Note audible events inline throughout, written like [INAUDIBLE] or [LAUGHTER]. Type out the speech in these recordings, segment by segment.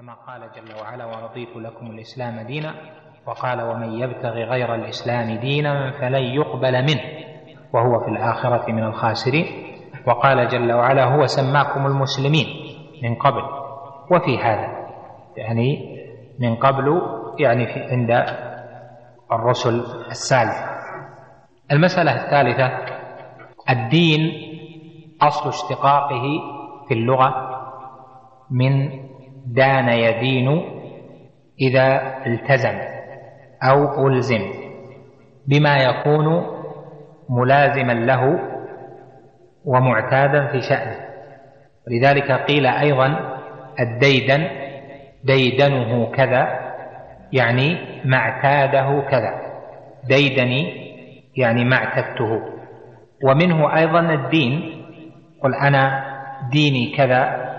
كما قال جل وعلا ورضيت لكم الإسلام دينا وقال ومن يبتغي غير الإسلام دينا فلن يقبل منه وهو في الآخرة من الخاسرين. وقال جل وعلا هو سماكم المسلمين من قبل وفي هذا يعني من قبل يعني في عند الرسل السالفة المسألة الثالثة الدين أصل اشتقاقه في اللغة من دان يدين إذا التزم أو ألزم بما يكون ملازما له ومعتادا في شأنه. لذلك قيل أيضا الديدن ديدنه كذا يعني ما اعتاده كذا. ديدني يعني ما اعتدته. ومنه أيضا الدين قل أنا ديني كذا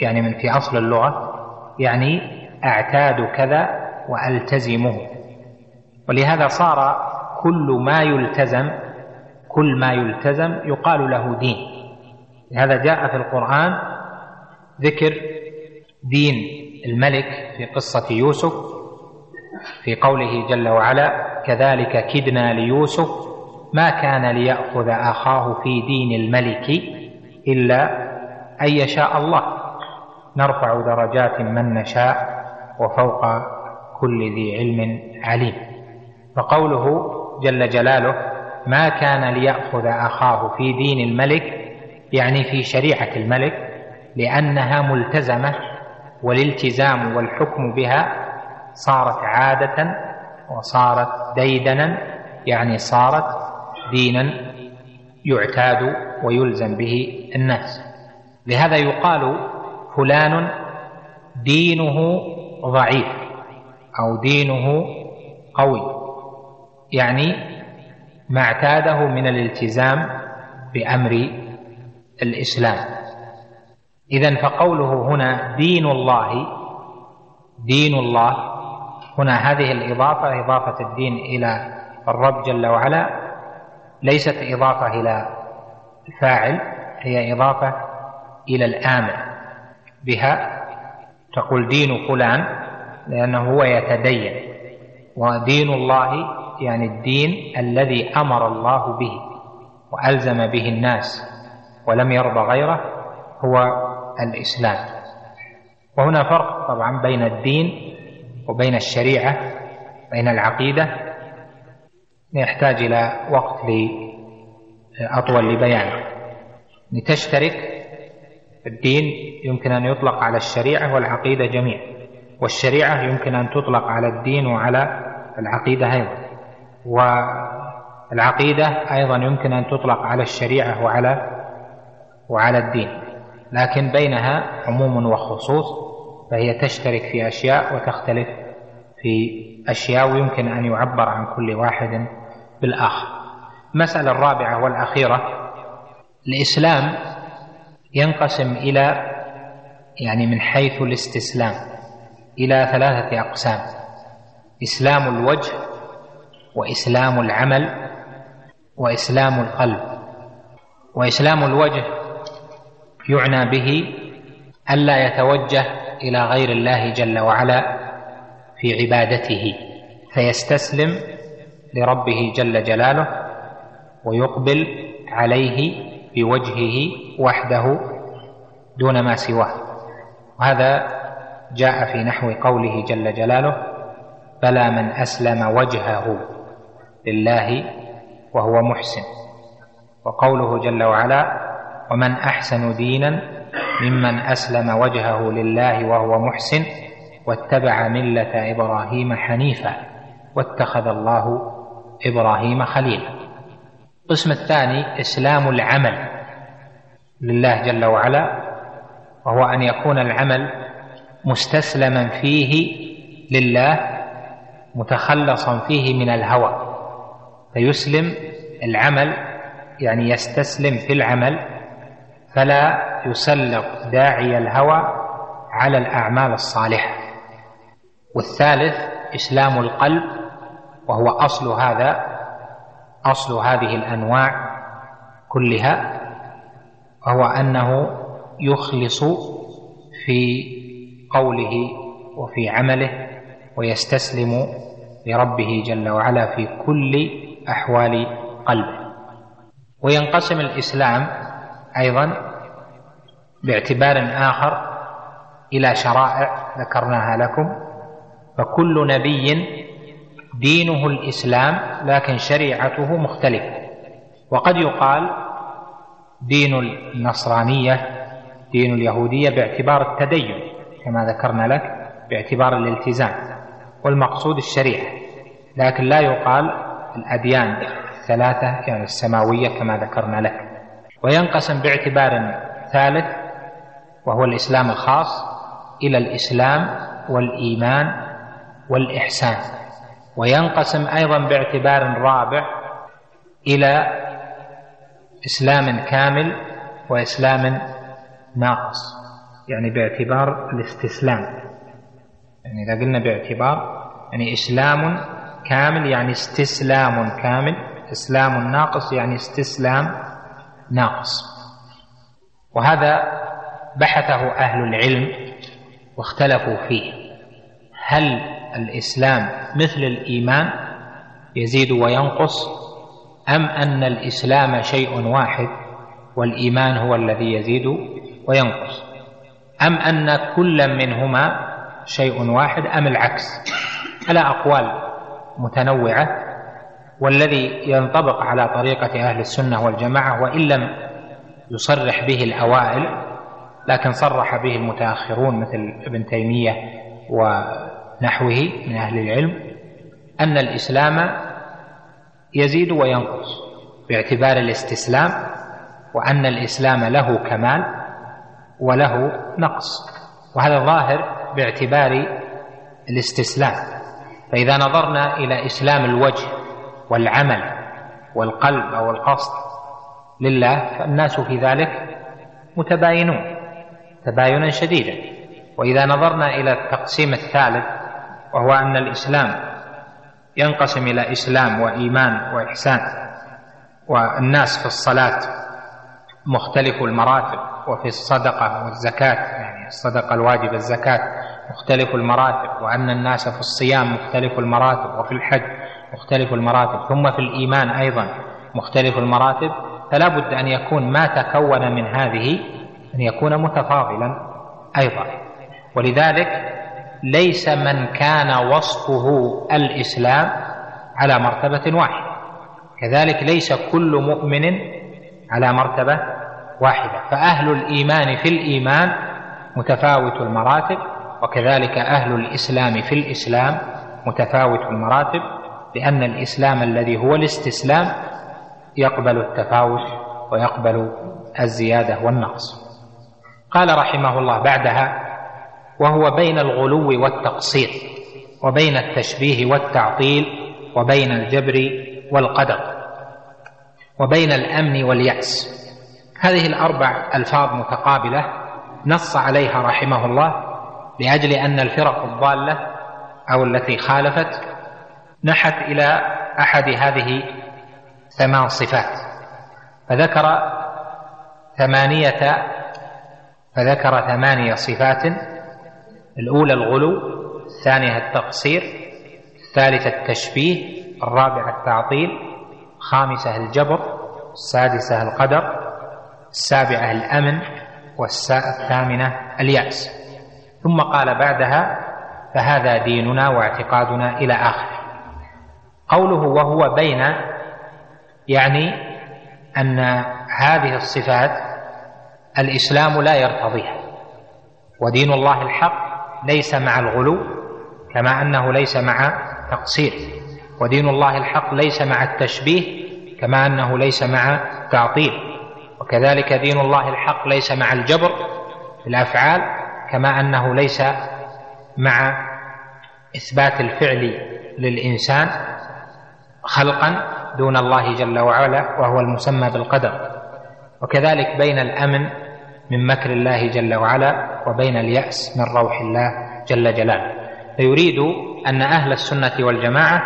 يعني من في أصل اللغة يعني أعتاد كذا وألتزمه. ولهذا صار كل ما يلتزم كل ما يلتزم يقال له دين. لهذا جاء في القرآن ذكر دين الملك في قصة يوسف في قوله جل وعلا كذلك كدنا ليوسف ما كان ليأخذ أخاه في دين الملك إلا أن يشاء الله. نرفع درجات من نشاء وفوق كل ذي علم عليم. فقوله جل جلاله ما كان ليأخذ أخاه في دين الملك يعني في شريعة الملك لأنها ملتزمة والالتزام والحكم بها صارت عادة وصارت ديدنا يعني صارت دينا يعتاد ويلزم به الناس. لهذا يقال فلان دينه ضعيف أو دينه قوي. يعني ما اعتاده من الالتزام بأمر الإسلام. اذا فقوله هنا دين الله دين الله هنا هذه الإضافة إضافة الدين إلى الرب جل وعلا ليست إضافة إلى الفاعل هي إضافة إلى الآمر. بها تقول دين فلان لأنه هو يتدين. ودين الله يعني الدين الذي أمر الله به وألزم به الناس ولم يرضى غيره هو الإسلام. وهنا فرق طبعا بين الدين وبين الشريعة بين العقيدة. يحتاج إلى وقت أطول لبيانه لتشترك الدين يمكن أن يطلق على الشريعة والعقيدة جميعا والشريعة يمكن أن تطلق على الدين وعلى العقيدة أيضا والعقيدة أيضا يمكن أن تطلق على الشريعة وعلى وعلى الدين لكن بينها عموم وخصوص فهي تشترك في أشياء وتختلف في أشياء ويمكن أن يعبر عن كل واحد بالآخر. المسألة الرابعة والأخيرة الإسلام ينقسم إلى يعني من حيث الاستسلام إلى ثلاثة أقسام إسلام الوجه وإسلام العمل وإسلام القلب. وإسلام الوجه يعنى به ألا يتوجه إلى غير الله جل وعلا في عبادته فيستسلم لربه جل جلاله ويقبل عليه بوجهه وحده دون ما سواه. وهذا جاء في نحو قوله جل جلاله بلى من أسلم وجهه لله وهو محسن وقوله جل وعلا ومن أحسن دينا ممن أسلم وجهه لله وهو محسن واتبع ملة إبراهيم حنيفا واتخذ الله إبراهيم خليلا القسم الثاني إسلام العمل لله جل وعلا وهو أن يكون العمل مستسلما فيه لله متخلصا فيه من الهوى. فيسلم العمل يعني يستسلم في العمل فلا يسلط داعي الهوى على الأعمال الصالحة. والثالث إسلام القلب وهو أصل هذا أصل هذه الأنواع كلها وهو أنه يخلص في قوله وفي عمله ويستسلم لربه جل وعلا في كل أحوال قلبه. وينقسم الإسلام أيضا باعتبار آخر إلى شرائع ذكرناها لكم فكل نبي دينه الإسلام لكن شريعته مختلفة. وقد يقال دين النصرانية دين اليهودية باعتبار التدين كما ذكرنا لك باعتبار الالتزام والمقصود الشريعة. لكن لا يقال الأديان الثلاثة يعني السماوية كما ذكرنا لك. وينقسم باعتبار ثالث وهو الإسلام الخاص إلى الإسلام والإيمان والإحسان. وينقسم أيضا باعتبار رابع إلى إسلام كامل وإسلام ناقص يعني باعتبار الاستسلام. يعني إذا قلنا باعتبار يعني إسلام كامل يعني استسلام كامل إسلام ناقص يعني استسلام ناقص. وهذا بحثه أهل العلم واختلفوا فيه. هل الإسلام مثل الإيمان يزيد وينقص؟ أم أن الإسلام شيء واحد والإيمان هو الذي يزيد وينقص؟ أم أن كلا منهما شيء واحد أم العكس؟ على أقوال متنوعة؟ والذي ينطبق على طريقة أهل السنة والجماعة وإن لم يصرح به الأوائل لكن صرح به المتأخرون مثل ابن تيمية ونحوه من أهل العلم أن الإسلام يزيد وينقص باعتبار الاستسلام وأن الإسلام له كمال وله نقص وهذا ظاهر باعتبار الاستسلام. فإذا نظرنا إلى إسلام الوجه والعمل والقلب أو القصد لله فالناس في ذلك متباينون تباينا شديدا. وإذا نظرنا إلى التقسيم الثالث وهو أن الإسلام ينقسم إلى إسلام وإيمان وإحسان والناس في الصلاة مختلف المراتب وفي الصدقة والزكاة يعني الصدقة الواجبة الزكاة مختلف المراتب وأن الناس في الصيام مختلف المراتب وفي الحج مختلف المراتب ثم في الإيمان أيضا مختلف المراتب فلا بد أن يكون ما تكون من هذه أن يكون متفاضلا أيضا. ولذلك ليس من كان وصفه الإسلام على مرتبة واحدة. كذلك ليس كل مؤمن على مرتبة واحدة. فأهل الإيمان في الإيمان متفاوت المراتب وكذلك أهل الإسلام في الإسلام متفاوت المراتب لأن الإسلام الذي هو الاستسلام يقبل التفاوت ويقبل الزيادة والنقص. قال رحمه الله بعدها وهو بين الغلو والتقصير وبين التشبيه والتعطيل وبين الجبر والقدر وبين الأمن واليأس. هذه الأربع ألفاظ متقابلة نص عليها رحمه الله لأجل أن الفرق الضالة أو التي خالفت نحت إلى أحد هذه ثمان صفات. فذكر ثمانية فذكر ثمانية صفات الأولى الغلو الثانية التقصير الثالثة التشبيه الرابعة التعطيل الخامسة الجبر السادسة القدر السابعة الأمن والثامنة اليأس. ثم قال بعدها فهذا ديننا واعتقادنا إلى آخره. قوله وهو بين يعني أن هذه الصفات الإسلام لا يرتضيها. ودين الله الحق ليس مع الغلو كما أنه ليس مع تقصير. ودين الله الحق ليس مع التشبيه كما أنه ليس مع التعطيل وكذلك دين الله الحق ليس مع الجبر في الأفعال كما أنه ليس مع إثبات الفعل للإنسان خلقا دون الله جل وعلا وهو المسمى بالقدر. وكذلك بين الأمن من مكر الله جل وعلا وبين اليأس من روح الله جل جلاله. فيريد أن أهل السنة والجماعة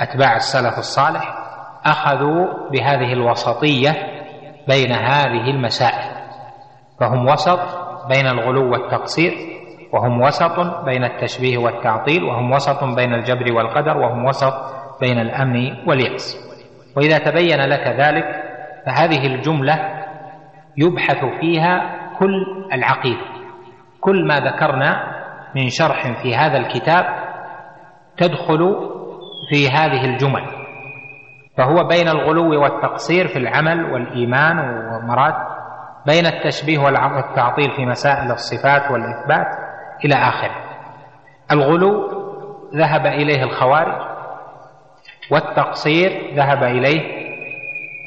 أتباع السلف الصالح أخذوا بهذه الوسطية بين هذه المسائل. فهم وسط بين الغلو والتقصير وهم وسط بين التشبيه والتعطيل وهم وسط بين الجبر والقدر وهم وسط بين الأمن واليأس. وإذا تبين لك ذلك فهذه الجملة يبحث فيها كل العقيدة. كل ما ذكرنا من شرح في هذا الكتاب تدخل في هذه الجمل فهو بين الغلو والتقصير في العمل والإيمان ومراد بين التشبيه والتعطيل في مسائل الصفات والإثبات إلى آخره. الغلو ذهب إليه الخوارج والتقصير ذهب إليه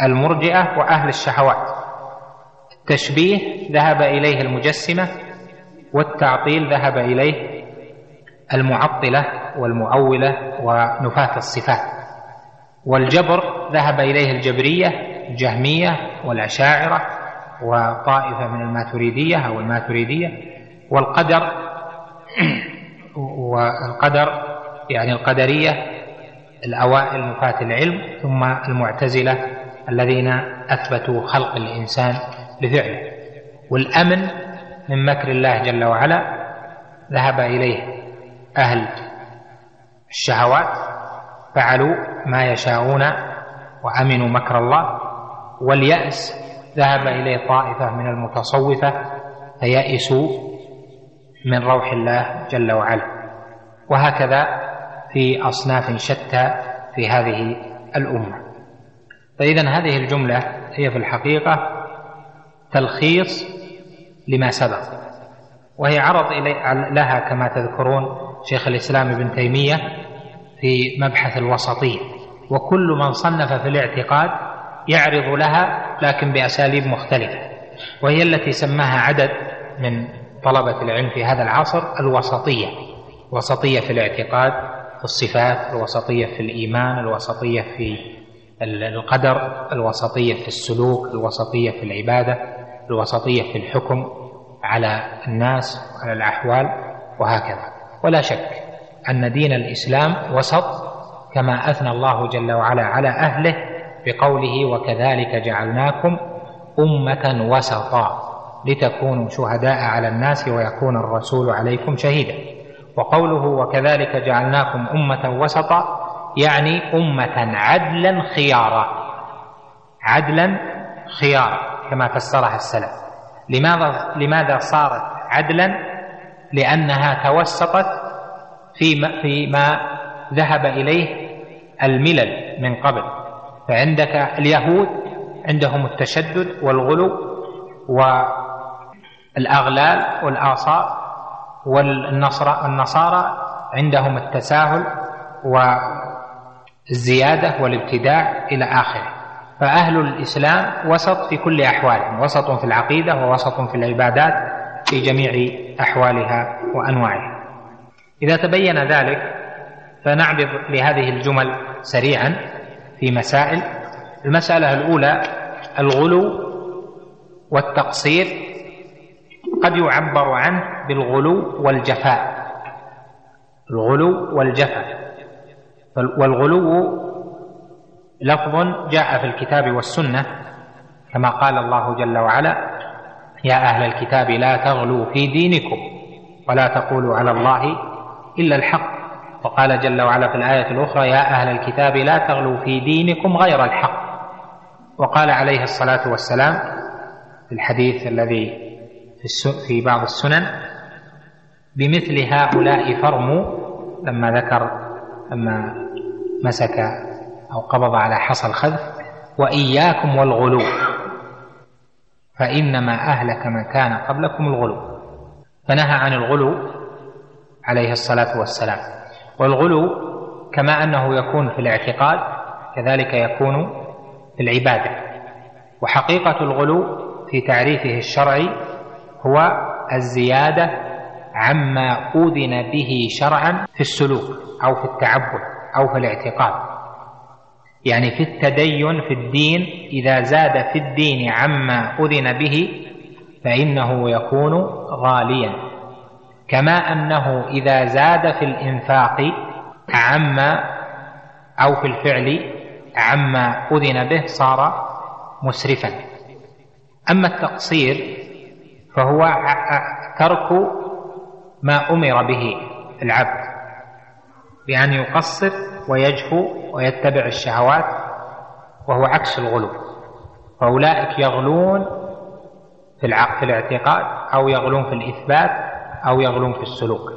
المرجئة وأهل الشهوات. التشبيه ذهب إليه المجسمة والتعطيل ذهب إليه المعطلة والمؤولة ونفاه الصفات. والجبر ذهب إليه الجبرية الجهمية والأشاعرة وطائفة من الماتريدية أو الماتريدية. والقدر [CLEARS THROAT] والقدر يعني القدرية الأوائل نفاة العلم ثم المعتزلة الذين أثبتوا خلق الإنسان بفعله. والأمن من مكر الله جل وعلا ذهب إليه أهل الشهوات فعلوا ما يشاءون وأمنوا مكر الله. واليأس ذهب إليه طائفة من المتصوفة فيئسوا من روح الله جل وعلا. وهكذا في أصناف شتى في هذه الأمة. فإذا هذه الجملة هي في الحقيقة تلخيص لما سبق. وهي عرض لها كما تذكرون شيخ الإسلام ابن تيمية في مبحث الوسطية. وكل من صنف في الاعتقاد يعرض لها لكن بأساليب مختلفة. وهي التي سماها عدد من طلبة العلم في هذا العصر الوسطية. وسطية في الاعتقاد في الصفات الوسطية في الإيمان الوسطية في القدر الوسطية في السلوك الوسطية في العبادة. الوسطية في الحكم على الناس وعلى الأحوال وهكذا. ولا شك أن دين الإسلام وسط كما أثنى الله جل وعلا على أهله بقوله وكذلك جعلناكم أمة وسطا لتكونوا شهداء على الناس ويكون الرسول عليكم شهيدا. وقوله وكذلك جعلناكم أمة وسطا يعني أمة عدلا خيارا. عدلا خيارا. كما فسرها السلف. لماذا لماذا صارت عدلا؟ لأنها توسطت فيما فيما ذهب إليه الملل من قبل. فعندك اليهود عندهم التشدد والغلو والأغلال والآصار والنصارى عندهم التساهل والزيادة والابتداع إلى آخره. فأهل الإسلام وسط في كل أحوالهم وسط في العقيدة ووسط في العبادات في جميع أحوالها وأنواعها. إذا تبين ذلك فنعرض لهذه الجمل سريعا في مسائل. المسألة الأولى الغلو والتقصير قد يعبر عنه بالغلو والجفاء. الغلو والجفاء. والغلو لفظ جاء في الكتاب والسنة كما قال الله جل وعلا يا أهل الكتاب لا تغلوا في دينكم ولا تقولوا على الله إلا الحق. وقال جل وعلا في الآية الأخرى يا أهل الكتاب لا تغلوا في دينكم غير الحق. وقال عليه الصلاة والسلام في الحديث الذي في بعض السنن بمثل هؤلاء فرموا لما ذكر لما مسك أو قبض على حصى الخذف وإياكم والغلو. فإنما أهلك من كان قبلكم الغلو. فنهى عن الغلو عليه الصلاة والسلام. والغلو كما أنه يكون في الاعتقاد كذلك يكون في العبادة. وحقيقة الغلو في تعريفه الشرعي هو الزيادة عما أذن به شرعا في السلوك أو في التعبد أو في الاعتقاد. يعني في التدين في الدين إذا زاد في الدين عما أذن به فإنه يكون غاليا. كما أنه إذا زاد في الإنفاق عما أو في الفعل عما أذن به صار مسرفا. أما التقصير فهو ترك ما أمر به العبد. بأن يقصر ويجفو ويتبع الشهوات وهو عكس الغلو. فأولئك يغلون في في الاعتقاد أو يغلون في الإثبات أو يغلون في السلوك.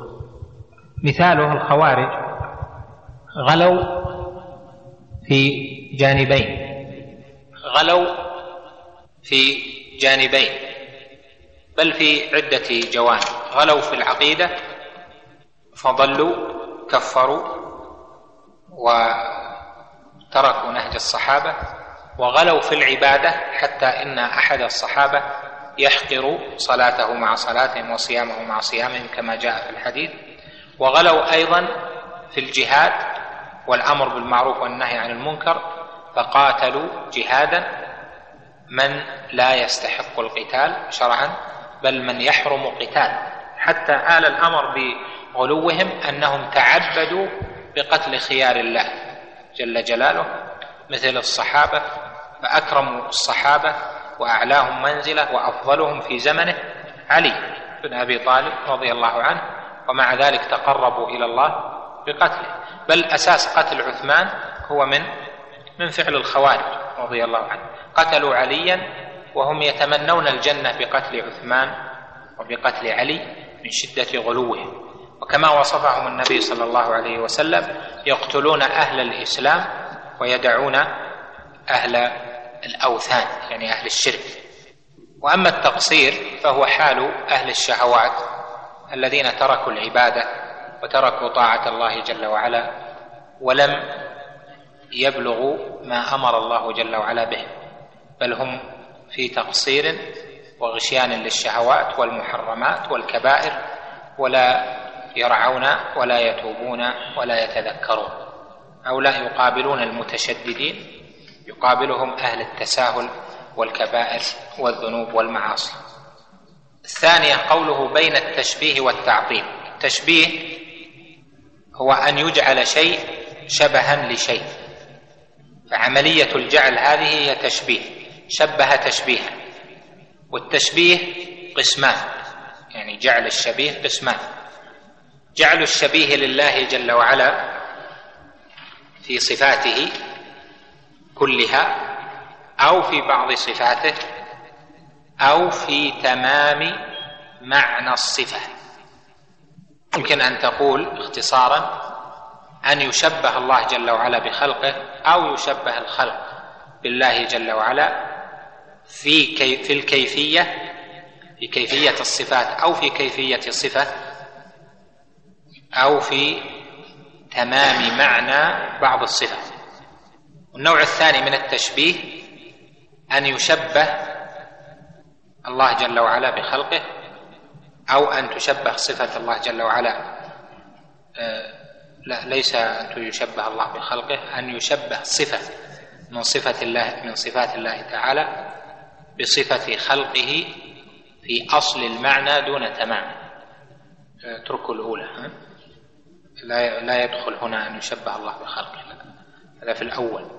مثاله الخوارج غلوا في جانبين. غلوا في جانبين. بل في عدة جوانب. غلوا في العقيدة فضلوا كفروا وتركوا نهج الصحابة وغلوا في العبادة حتى إن أحد الصحابة يحقر صلاته مع صلاتهم وصيامه مع صيامهم كما جاء في الحديث. وغلوا أيضا في الجهاد والأمر بالمعروف والنهي عن المنكر فقاتلوا جهادا من لا يستحق القتال شرعا بل من يحرم قتال. حتى آل الأمر بغلوهم أنهم تعبدوا بقتل خيار الله جل جلاله مثل الصحابة فأكرموا الصحابة وأعلاهم منزلة وأفضلهم في زمنه علي بن أبي طالب رضي الله عنه ومع ذلك تقربوا إلى الله بقتله. بل أساس قتل عثمان هو من من فعل الخوارج رضي الله عنه. قتلوا عليا وهم يتمنون الجنة بقتل عثمان وبقتل علي من شدة غلوهم وكما وصفهم النبي صلى الله عليه وسلم يقتلون أهل الإسلام ويدعون أهل الأوثان يعني أهل الشرك. وأما التقصير فهو حال أهل الشهوات الذين تركوا العبادة وتركوا طاعة الله جل وعلا ولم يبلغوا ما أمر الله جل وعلا به بل هم في تقصير وغشيان للشهوات والمحرمات والكبائر ولا يرعون ولا يتوبون ولا يتذكرون. هؤلاء يقابلون المتشددين يقابلهم أهل التساهل والكبائر والذنوب والمعاصي. الثانية قوله بين التشبيه والتعطيل. التشبيه هو أن يجعل شيء شبها لشيء. فعملية الجعل هذه هي تشبيه شبه تشبيها. والتشبيه قسمان يعني جعل الشبيه قسمان. جعل الشبيه لله جل وعلا في صفاته كلها أو في بعض صفاته أو في تمام معنى الصفة. يمكن أن تقول اختصارا أن يشبه الله جل وعلا بخلقه أو يشبه الخلق بالله جل وعلا في كي في الكيفية في كيفية الصفات أو في كيفية الصفة أو في تمام معنى بعض الصفات النوع الثاني من التشبيه أن يشبه الله جل وعلا بخلقه أو أن تشبه صفة الله جل وعلا. آه، لا ليس أن يشبه الله بخلقه أن يشبه صفة من صفة الله من صفات الله تعالى. بصفة خلقه في أصل المعنى دون تمام. اتركوا الأولى. لا لا يدخل هنا أن يشبه الله بخلقه هذا في الأول.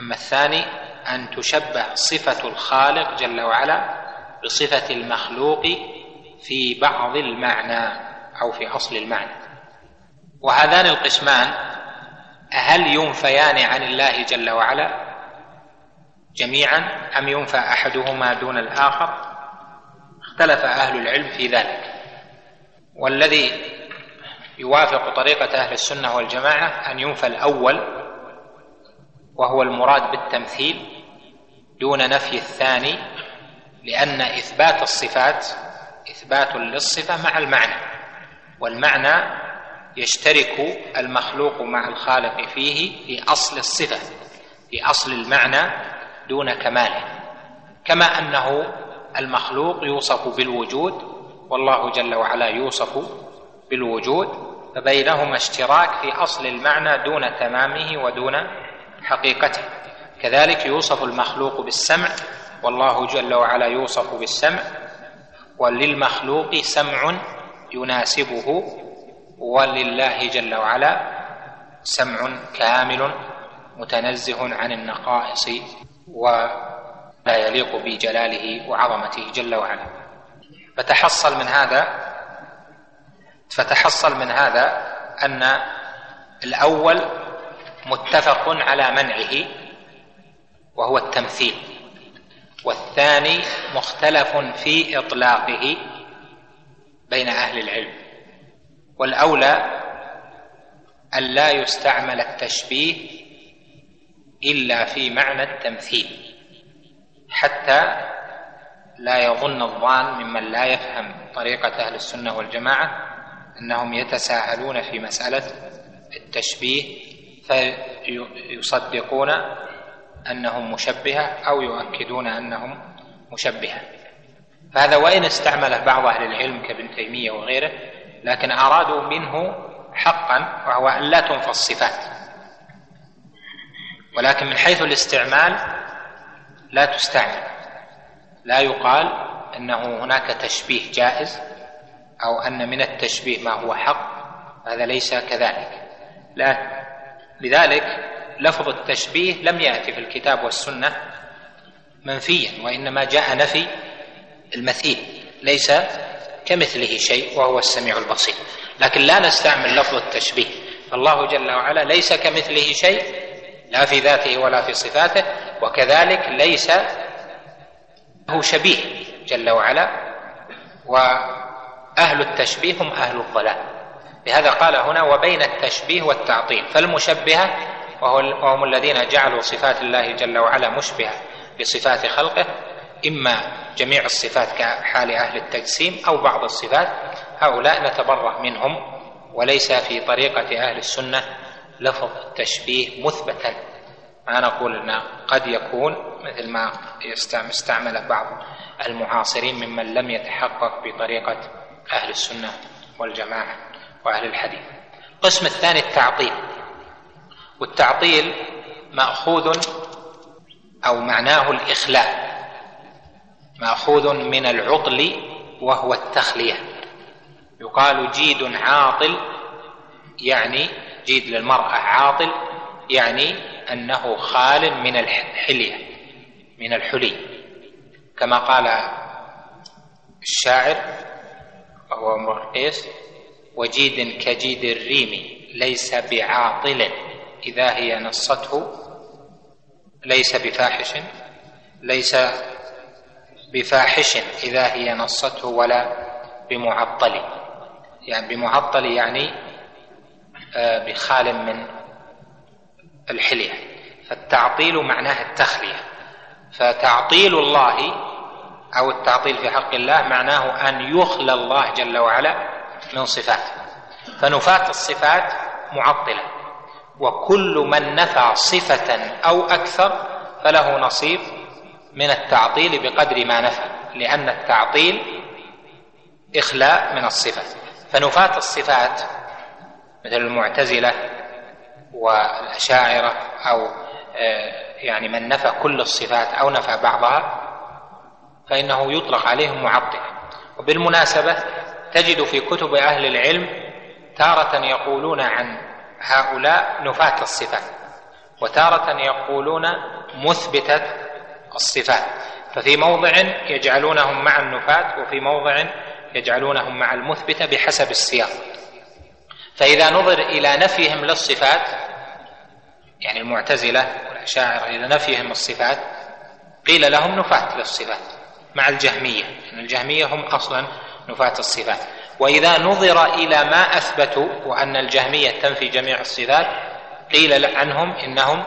أما الثاني أن تشبه صفة الخالق جل وعلا بصفة المخلوق في بعض المعنى أو في أصل المعنى. وهذان القسمان هل ينفيان عن الله جل وعلا؟ جميعا أم ينفى أحدهما دون الآخر؟ اختلف أهل العلم في ذلك. والذي يوافق طريقة أهل السنة والجماعة أن ينفى الأول وهو المراد بالتمثيل دون نفي الثاني لأن إثبات الصفات إثبات للصفة مع المعنى. والمعنى يشترك المخلوق مع الخالق فيه في أصل الصفة في أصل المعنى دون كماله كما أنه المخلوق يوصف بالوجود والله جل وعلا يوصف بالوجود فبينهما اشتراك في أصل المعنى دون تمامه ودون حقيقته. كذلك يوصف المخلوق بالسمع والله جل وعلا يوصف بالسمع وللمخلوق سمع يناسبه ولله جل وعلا سمع كامل متنزه عن النقائص. ولا يليق بجلاله وعظمته جل وعلا. فتحصل من هذا فتحصل من هذا أن الأول متفق على منعه وهو التمثيل والثاني مختلف في إطلاقه بين أهل العلم والأولى أن لا يستعمل التشبيه إلا في معنى التمثيل حتى لا يظن الظان ممن لا يفهم طريقة أهل السنة والجماعة أنهم يتساهلون في مسألة التشبيه فيصدقون أنهم مشبهة أو يؤكدون أنهم مشبهة. فهذا وإن استعمله بعض أهل العلم كابن تيمية وغيره لكن أرادوا منه حقا وهو أن لا تنفى الصفات. ولكن من حيث الاستعمال لا تستعمل. لا يقال أنه هناك تشبيه جائز أو أن من التشبيه ما هو حق هذا ليس كذلك. لا لذلك لفظ التشبيه لم يأتي في الكتاب والسنة منفيا وإنما جاء نفي المثيل ليس كمثله شيء وهو السميع البصير. لكن لا نستعمل لفظ التشبيه. فالله جل وعلا ليس كمثله شيء لا في ذاته ولا في صفاته وكذلك ليس له شبيه جل وعلا وأهل التشبيه هم أهل الضلال. لهذا قال هنا وبين التشبيه والتعطيل فالمشبهة وهم الذين جعلوا صفات الله جل وعلا مشبهة بصفات خلقه إما جميع الصفات كحال أهل التجسيم أو بعض الصفات هؤلاء نتبرأ منهم وليس في طريقة أهل السنة لفظ التشبيه مثبتا. ما نقول إن قد يكون مثل ما استعمل بعض المعاصرين ممن لم يتحقق بطريقة أهل السنة والجماعة وأهل الحديث. القسم الثاني التعطيل. والتعطيل مأخوذ أو معناه الإخلاء. مأخوذ من العطل وهو التخلية. يقال جيد عاطل يعني جيد للمرأة عاطل يعني أنه خال من الحلية من الحلي. كما قال الشاعر وهو امرؤ القيس وجيد كجيد الريم ليس بعاطل إذا هي نصته ليس بفاحش ليس بفاحش إذا هي نصته ولا بمعطل. يعني بمعطل يعني بخال من الحلية. فالتعطيل معناه التخلية. فتعطيل الله أو التعطيل في حق الله معناه أن يخلى الله جل وعلا من صفاته فنفاة الصفات معطلة. وكل من نفى صفة أو أكثر فله نصيب من التعطيل بقدر ما نفى لأن التعطيل إخلاء من الصفة. فنفاة الصفات مثل المعتزلة والأشاعرة أو آه، يعني من نفى كل الصفات أو نفى بعضها فإنه يطلق عليهم معطل. وبالمناسبة تجد في كتب أهل العلم تارة يقولون عن هؤلاء نفاة الصفات وتارة يقولون مثبتة الصفات. ففي موضع يجعلونهم مع النفاة وفي موضع يجعلونهم مع المثبتة بحسب السياق. فإذا نظر إلى نفيهم للصفات يعني المعتزلة والأشاعرة إلى نفيهم الصفات قيل لهم نفاة للصفات مع الجهمية يعني الجهمية هم أصلا نفاة الصفات. وإذا نظر إلى ما أثبتوا وأن الجهمية تنفي جميع الصفات قيل عنهم إنهم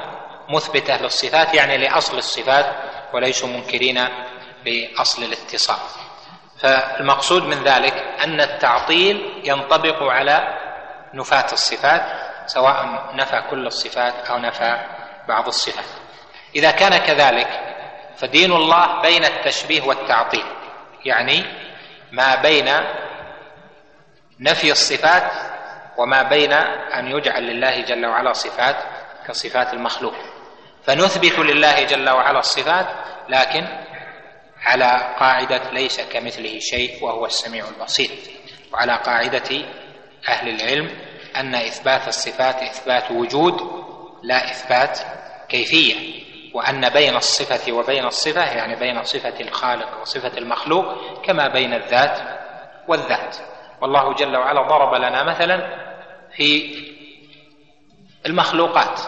مثبتة للصفات يعني لأصل الصفات وليسوا منكرين لأصل الاتصال. فالمقصود من ذلك أن التعطيل ينطبق على نفاة الصفات سواء نفى كل الصفات أو نفى بعض الصفات. إذا كان كذلك فدين الله بين التشبيه والتعطيل يعني ما بين نفي الصفات وما بين أن يجعل لله جل وعلا صفات كصفات المخلوق. فنثبت لله جل وعلا الصفات لكن على قاعدة ليس كمثله شيء وهو السميع البصير وعلى قاعدة أهل العلم أن إثبات الصفات إثبات وجود لا إثبات كيفية وأن بين الصفة وبين الصفة يعني بين صفة الخالق وصفة المخلوق كما بين الذات والذات. والله جل وعلا ضرب لنا مثلا في المخلوقات.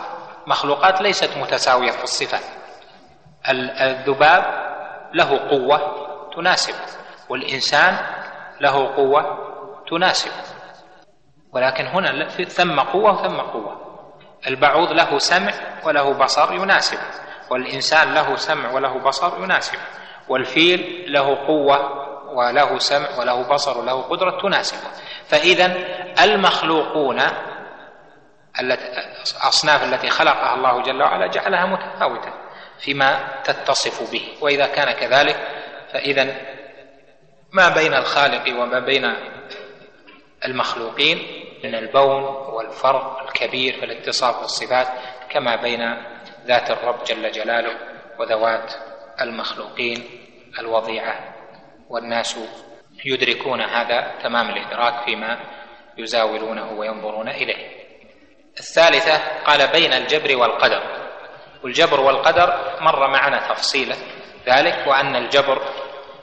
مخلوقات ليست متساوية في الصفات الذباب له قوة تناسب والإنسان له قوة تناسب. ولكن هنا ثم قوة وثم قوة. البعوض له سمع وله بصر يناسب. والإنسان له سمع وله بصر يناسب. والفيل له قوة وله سمع وله بصر وله قدرة تناسبه فاذا المخلوقون الأصناف التي خلقها الله جل وعلا جعلها متفاوتة فيما تتصف به. وإذا كان كذلك فإذا ما بين الخالق وما بين المخلوقين من البون والفرق الكبير في الاتصاف بالصفات كما بين ذات الرب جل جلاله وذوات المخلوقين الوضيعة. والناس يدركون هذا تمام الإدراك فيما يزاولونه وينظرون إليه. الثالثة قال بين الجبر والقدر. والجبر والقدر مر معنا تفصيلا ذلك وأن الجبر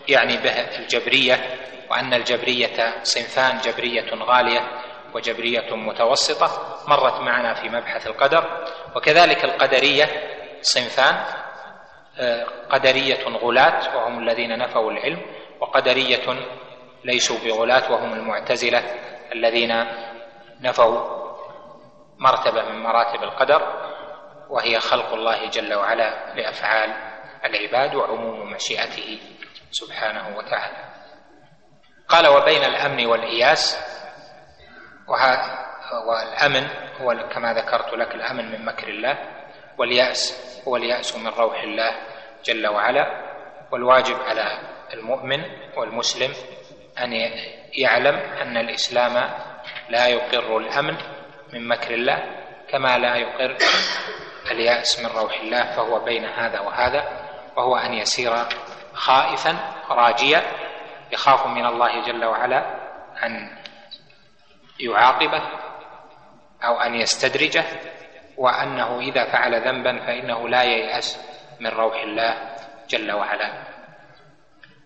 يعني به الجبرية وأن الجبرية صنفان جبرية غالية وجبرية متوسطة مرت معنا في مبحث القدر وكذلك القدرية صنفان آه، قدرية غلاة وهم الذين نفوا العلم وقدرية ليسوا بغلاة وهم المعتزلة الذين نفوا مرتبة من مراتب القدر وهي خلق الله جل وعلا لأفعال العباد وعموم مشيئته سبحانه وتعالى. قال وبين الأمن والإياس والامن هو كما ذكرت لك الأمن من مكر الله واليأس هو اليأس من روح الله جل وعلا والواجب على المؤمن والمسلم أن يعلم أن الإسلام لا يقر الأمن من مكر الله كما لا يقر اليأس من روح الله فهو بين هذا وهذا وهو أن يسير خائفا راجيا يخاف من الله جل وعلا أن يعاقبه أو أن يستدرجه وأنه إذا فعل ذنبا فإنه لا ييأس من روح الله جل وعلا.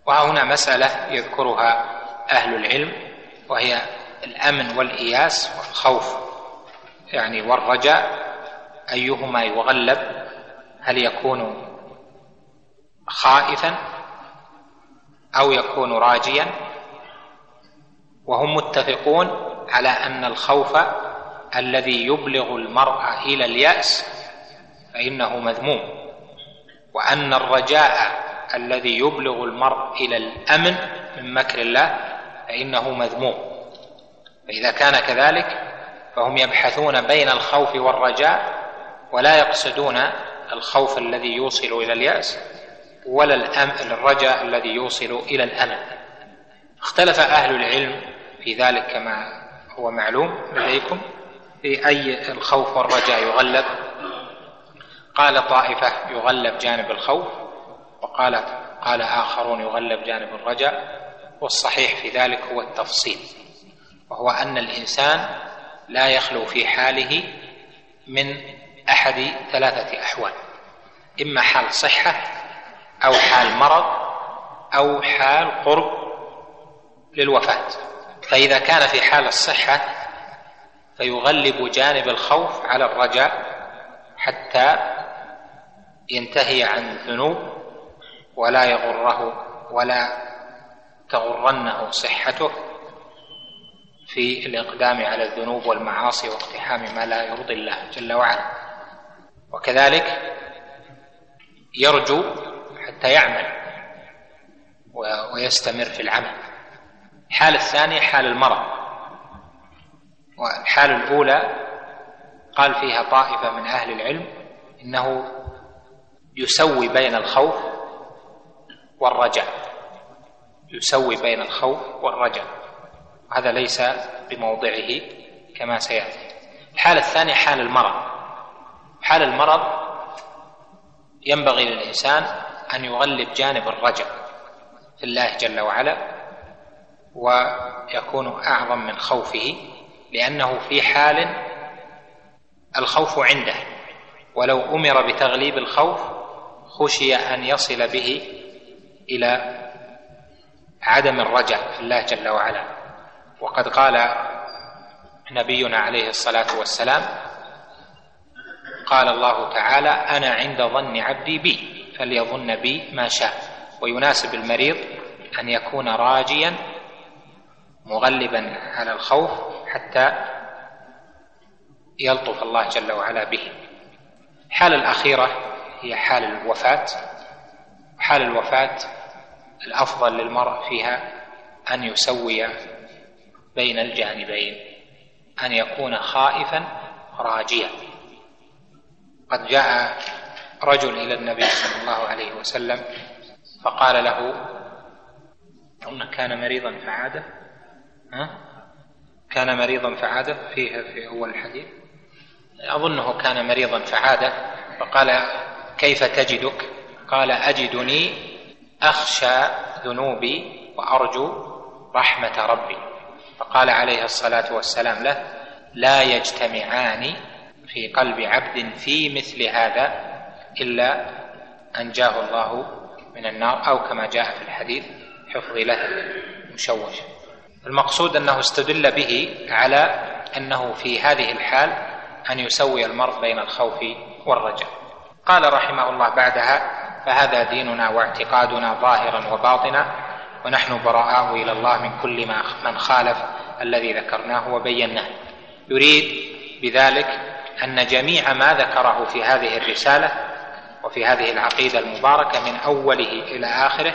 وهنا مسألة يذكرها أهل العلم وهي الأمن والإياس والخوف يعني والرجاء أيهما يغلب؟ هل يكون خائفا أو يكون راجيا وهم متفقون على أن الخوف الذي يبلغ المرء إلى اليأس فإنه مذموم وأن الرجاء الذي يبلغ المرء إلى الأمن من مكر الله فإنه مذموم. فإذا كان كذلك فهم يبحثون بين الخوف والرجاء ولا يقصدون الخوف الذي يوصل إلى اليأس ولا الرجاء الذي يوصل إلى الامل اختلف أهل العلم في ذلك كما هو معلوم لديكم في أي الخوف والرجاء يغلب. قال طائفة يغلب جانب الخوف وقال قال آخرون يغلب جانب الرجاء. والصحيح في ذلك هو التفصيل وهو أن الإنسان لا يخلو في حاله من أحد ثلاثة أحوال. إما حال صحة أو حال مرض أو حال قرب للوفاة. فإذا كان في حال الصحة فيغلب جانب الخوف على الرجاء حتى ينتهي عن الذنوب ولا يغره ولا تغرنه صحته في الإقدام على الذنوب والمعاصي واقتحام ما لا يرضي الله جل وعلا. وكذلك يرجو حتى يعمل ويستمر في العمل. الحالة الثانية حال المرض. والحالة الأولى قال فيها طائفة من أهل العلم إنه يسوي بين الخوف والرجاء. يسوي بين الخوف والرجاء. هذا ليس بموضعه كما سيأتي. الحاله الثانية حال المرض. حال المرض ينبغي للإنسان أن يغلب جانب الرجع في الله جل وعلا ويكون أعظم من خوفه لأنه في حال الخوف عنده. ولو أمر بتغليب الخوف خشي أن يصل به إلى عدم الرجع في الله جل وعلا. وقد قال نبينا عليه الصلاة والسلام قال الله تعالى أنا عند ظن عبدي بي. فليظن بي ما شاء. ويناسب المريض أن يكون راجيا مغلبا على الخوف حتى يلطف الله جل وعلا به. الحالة الأخيرة هي حال الوفاة. حال الوفاة الأفضل للمرء فيها أن يسوي بين الجانبين أن يكون خائفا راجيا. قد جاء رجل إلى النبي صلى الله عليه وسلم فقال له أن كان مريضا فعاده ها؟ كان مريضا فعاده فيها في أول الحديث. أظنه كان مريضا فعاد فقال كيف تجدك؟ قال أجدني أخشى ذنوبي وأرجو رحمة ربي. فقال عليه الصلاة والسلام له لا يجتمعان في قلب عبد في مثل هذا إلا أنجاه الله من النار أو كما جاء في الحديث حفظ له مشوش المقصود أنه استدل به على أنه في هذه الحال أن يسوي المرء بين الخوف والرجاء. قال رحمه الله بعدها فهذا ديننا واعتقادنا ظاهرا وباطنا ونحن براء إلى الله من كل ما من خالف الذي ذكرناه وبيناه. يريد بذلك أن جميع ما ذكره في هذه الرسالة وفي هذه العقيدة المباركة من أوله إلى آخره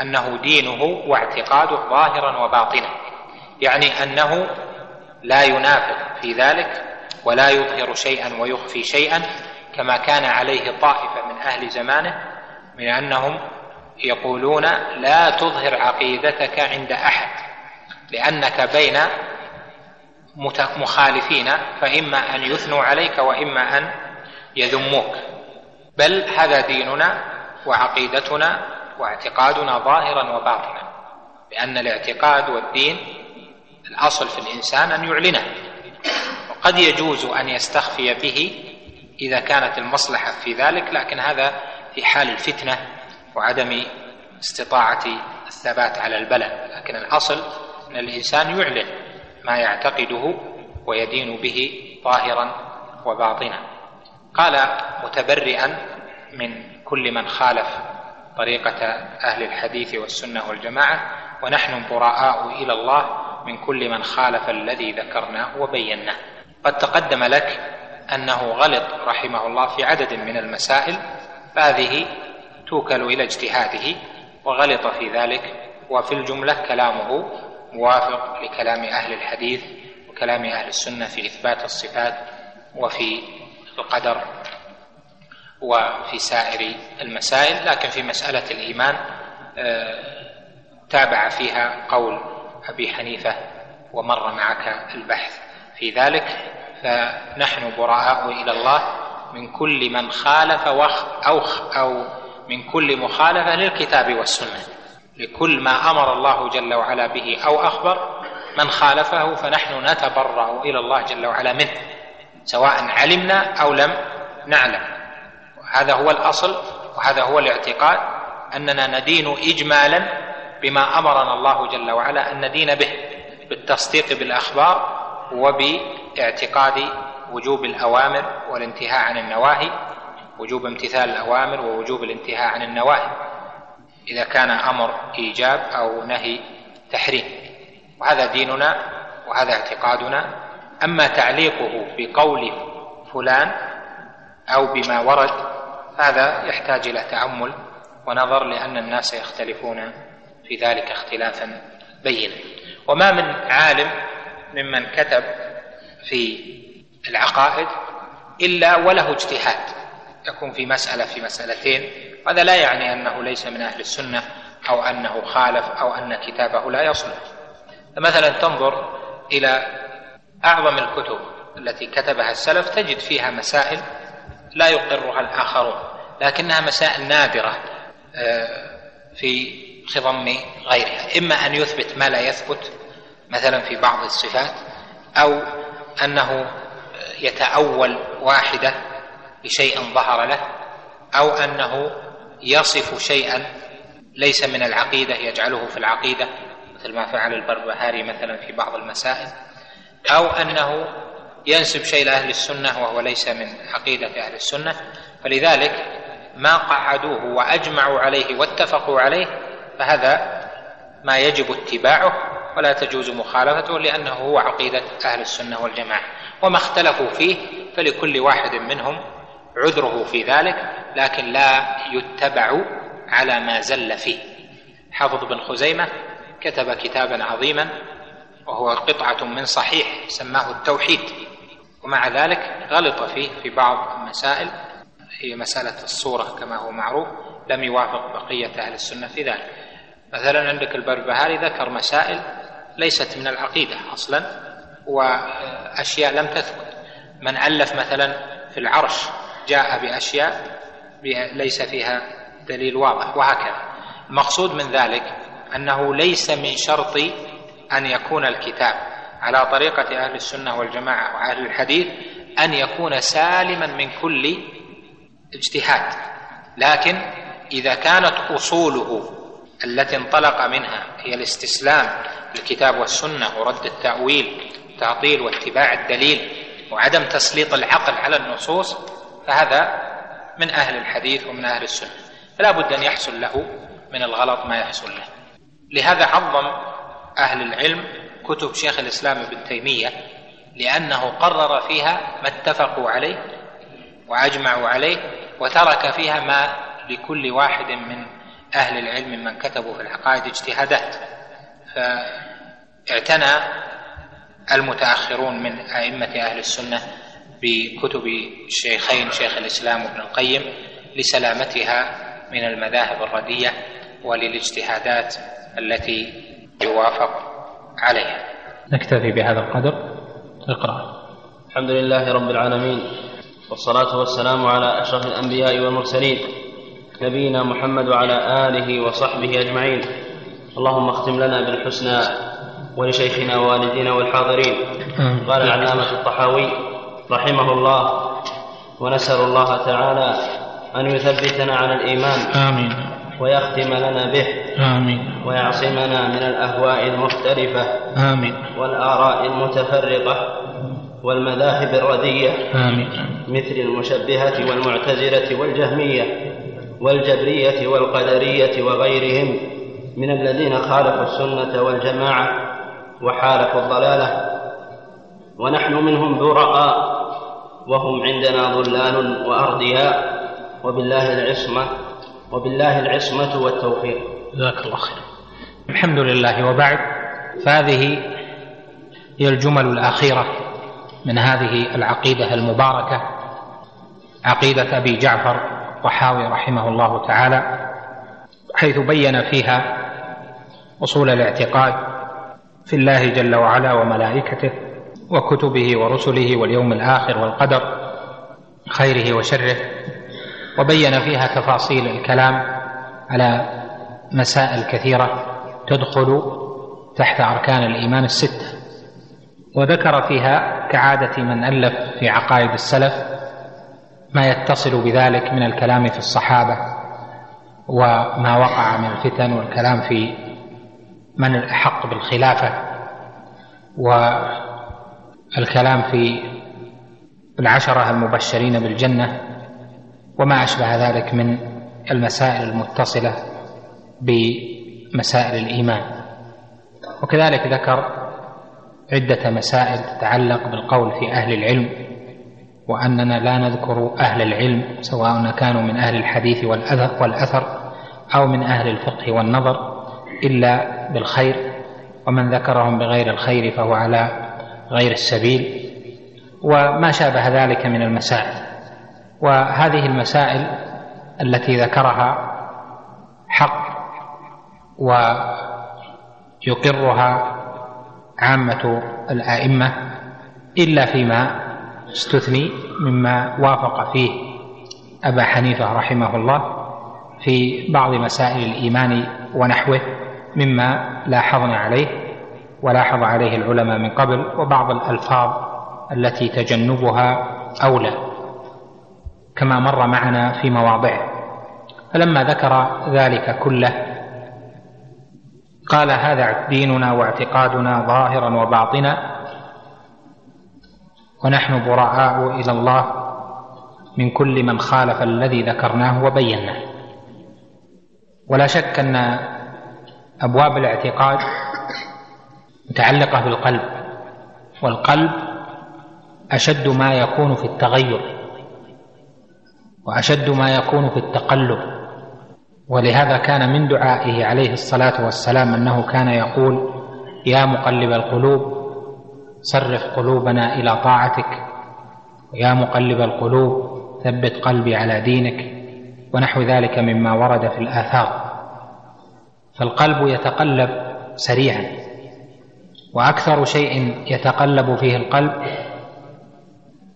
أنه دينه واعتقاده ظاهرا وباطنا. يعني أنه لا ينافق في ذلك ولا يظهر شيئا ويخفي شيئا كما كان عليه طائفة من أهل زمانه من أنهم يقولون لا تظهر عقيدتك عند أحد لأنك بين مخالفين فإما أن يثنوا عليك وإما أن يذموك. بل هذا ديننا وعقيدتنا واعتقادنا ظاهرا وباطنا لأن الاعتقاد والدين الأصل في الإنسان أن يعلنه. قد يجوز أن يستخفي به إذا كانت المصلحة في ذلك لكن هذا في حال الفتنة وعدم استطاعة الثبات على البلاء. لكن الأصل أن الإنسان يعلن ما يعتقده ويدين به ظاهرا وباطنا. قال متبرئا من كل من خالف طريقة أهل الحديث والسنة والجماعة ونحن براء إلى الله من كل من خالف الذي ذكرناه وبيناه. قد تقدم لك أنه غلط رحمه الله في عدد من المسائل فهذه توكل إلى اجتهاده وغلط في ذلك وفي الجملة كلامه موافق لكلام أهل الحديث وكلام أهل السنة في إثبات الصفات وفي القدر وفي سائر المسائل لكن في مسألة الإيمان آه، تابع فيها قول أبي حنيفة ومر معك البحث في ذلك. فنحن براء إلى الله من كل من خالف أو أو من كل مخالفة للكتاب والسنة. لكل ما أمر الله جل وعلا به أو أخبر من خالفه فنحن نتبرأ إلى الله جل وعلا منه. سواء علمنا أو لم نعلم. وهذا هو الأصل وهذا هو الاعتقاد أننا ندين اجمالا بما أمرنا الله جل وعلا أن ندين به بالتصديق بالأخبار وباعتقاد وجوب الأوامر والانتهاء عن النواهي وجوب امتثال الأوامر ووجوب الانتهاء عن النواهي إذا كان أمر إيجاب أو نهي تحريم. وهذا ديننا وهذا اعتقادنا أما تعليقه بقول فلان أو بما ورد هذا يحتاج إلى تأمل ونظر لأن الناس يختلفون في ذلك اختلافا بينا. وما من عالم ممن كتب في العقائد إلا وله اجتهاد يكون في مسألة في مسألتين. هذا لا يعني أنه ليس من أهل السنة أو أنه خالف أو أن كتابه لا يصلح. مثلا تنظر إلى أعظم الكتب التي كتبها السلف تجد فيها مسائل لا يقرها الآخرون لكنها مسائل نادرة آه، في خضم غيرها. إما أن يثبت ما لا يثبت مثلا في بعض الصفات أو أنه يتأول واحدة بشيء ظهر له أو أنه يصف شيئا ليس من العقيدة يجعله في العقيدة مثل ما فعل البربهاري مثلا في بعض المسائل. أو أنه ينسب شيء لأهل السنة وهو ليس من عقيدة أهل السنة فلذلك ما قعدوه وأجمعوا عليه واتفقوا عليه فهذا ما يجب اتباعه ولا تجوز مخالفته لأنه هو عقيدة أهل السنة والجماعة. وما اختلفوا فيه فلكل واحد منهم عذره في ذلك لكن لا يتبع على ما زل فيه. حافظ بن خزيمة كتب كتابا عظيما وهو قطعة من صحيح سماه التوحيد ومع ذلك غلط فيه في بعض المسائل هي مسألة الصورة كما هو معروف لم يوافق بقية أهل السنة في ذلك. مثلا عندك البربهاري ذكر مسائل ليست من العقيدة أصلا وأشياء لم تثبت. من ألف مثلا في العرش جاء بأشياء ليس فيها دليل واضح وهكذا. المقصود من ذلك أنه ليس من شرط أن يكون الكتاب على طريقة أهل السنة والجماعة وأهل الحديث أن يكون سالما من كل اجتهاد. لكن إذا كانت أصوله التي انطلق منها هي الاستسلام للكتاب والسنة ورد التأويل التعطيل واتباع الدليل وعدم تسليط العقل على النصوص فهذا من أهل الحديث ومن أهل السنة. فلا بد أن يحصل له من الغلط ما يحصل له. لهذا عظم أهل العلم كتب شيخ الإسلام ابن تيمية لأنه قرر فيها ما اتفقوا عليه وأجمعوا عليه وترك فيها ما لكل واحد من أهل العلم من كتبوا في العقائد اجتهادات. فاعتنى المتأخرون من أئمة أهل السنة بكتب الشيخين شيخ الإسلام ابن القيم لسلامتها من المذاهب الردية وللاجتهادات التي يوافق عليها نكتفي بهذا القدر. اقرأ. الحمد لله رب العالمين والصلاة والسلام على أشرف الأنبياء والمرسلين نبينا محمد وعلى آله وصحبه أجمعين. اللهم اختم لنا بالحسنى ولشيخنا ووالدينا والحاضرين. قال العلامة الطحاوي رحمه الله ونسأل الله تعالى أن يثبتنا على الإيمان. آمين. ويختم لنا به آمين. ويعصمنا من الأهواء المختلفة آمين. والآراء المتفرقة والمذاهب الردية آمين. مثل المشبهة والمعتزلة والجهمية والجبرية والقدرية وغيرهم من الذين خالفوا السنة والجماعة وحالفوا الضلالة ونحن منهم براء وهم عندنا ضلال وأردياء وبالله العصمة وبالله العصمة والتوفيق. جزاك الله خير الحمد لله وبعد. فهذه هي الجمل الأخيرة من هذه العقيدة المباركة عقيدة أبي جعفر الطحاوي رحمه الله تعالى حيث بين فيها أصول الاعتقاد في الله جل وعلا وملائكته وكتبه ورسله واليوم الآخر والقدر خيره وشره. وبين فيها تفاصيل الكلام على مسائل كثيرة تدخل تحت أركان الإيمان الستة. وذكر فيها كعادة من ألف في عقائد السلف ما يتصل بذلك من الكلام في الصحابة وما وقع من الفتن والكلام في من الأحق بالخلافة والكلام في العشرة المبشرين بالجنة وما أشبه ذلك من المسائل المتصلة بمسائل الإيمان. وكذلك ذكر عدة مسائل تتعلق بالقول في أهل العلم وأننا لا نذكر أهل العلم سواء كانوا من أهل الحديث والأثر أو من أهل الفقه والنظر إلا بالخير ومن ذكرهم بغير الخير فهو على غير السبيل. وما شابه ذلك من المسائل. وهذه المسائل التي ذكرها حق ويقرها عامة الآئمة إلا فيما استثني مما وافق فيه أبا حنيفة رحمه الله في بعض مسائل الإيمان ونحوه مما لاحظنا عليه ولاحظ عليه العلماء من قبل وبعض الألفاظ التي تجنبها أولى. كما مر معنا في مواضعه. فلما ذكر ذلك كله قال هذا ديننا واعتقادنا ظاهرا وباطنا ونحن براء إلى الله من كل من خالف الذي ذكرناه وبيناه. ولا شك أن أبواب الاعتقاد متعلقة بالقلب والقلب أشد ما يكون في التغير. وأشد ما يكون في التقلب. ولهذا كان من دعائه عليه الصلاة والسلام أنه كان يقول يا مقلب القلوب صرف قلوبنا إلى طاعتك. ويا مقلب القلوب ثبت قلبي على دينك ونحو ذلك مما ورد في الآثار. فالقلب يتقلب سريعا وأكثر شيء يتقلب فيه القلب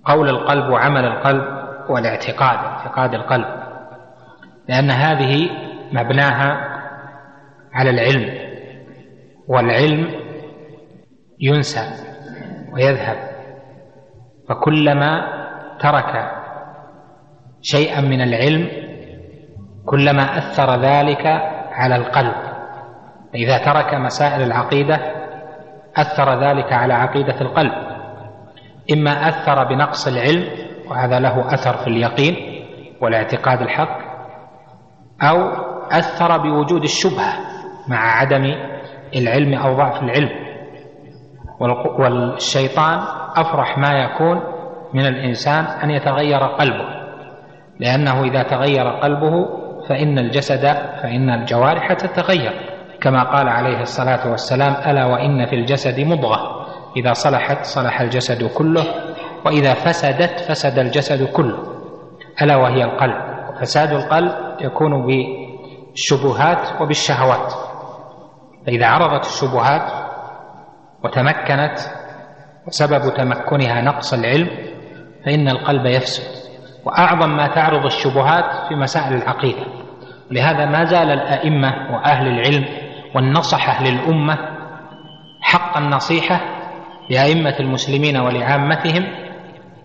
قول القلب وعمل القلب والاعتقاد اعتقاد القلب لأن هذه مبناها على العلم والعلم ينسى ويذهب فكلما ترك شيئا من العلم كلما أثر ذلك على القلب فإذا ترك مسائل العقيدة أثر ذلك على عقيدة القلب إما أثر بنقص العلم وهذا له أثر في اليقين والاعتقاد الحق أو أثر بوجود الشبهة مع عدم العلم أو ضعف العلم. والشيطان أفرح ما يكون من الإنسان أن يتغير قلبه لأنه إذا تغير قلبه فإن الجسد فإن الجوارح تتغير. كما قال عليه الصلاة والسلام ألا وإن في الجسد مضغة إذا صلحت صلح الجسد كله وإذا فسدت فسد الجسد كله ألا وهي القلب. فساد القلب يكون بالشبهات وبالشهوات. فإذا عرضت الشبهات وتمكنت وسبب تمكنها نقص العلم فإن القلب يفسد. وأعظم ما تعرض الشبهات في مسائل العقيدة. لهذا ما زال الأئمة وأهل العلم والنصحة للأمة حق النصيحة لأئمة المسلمين ولعامتهم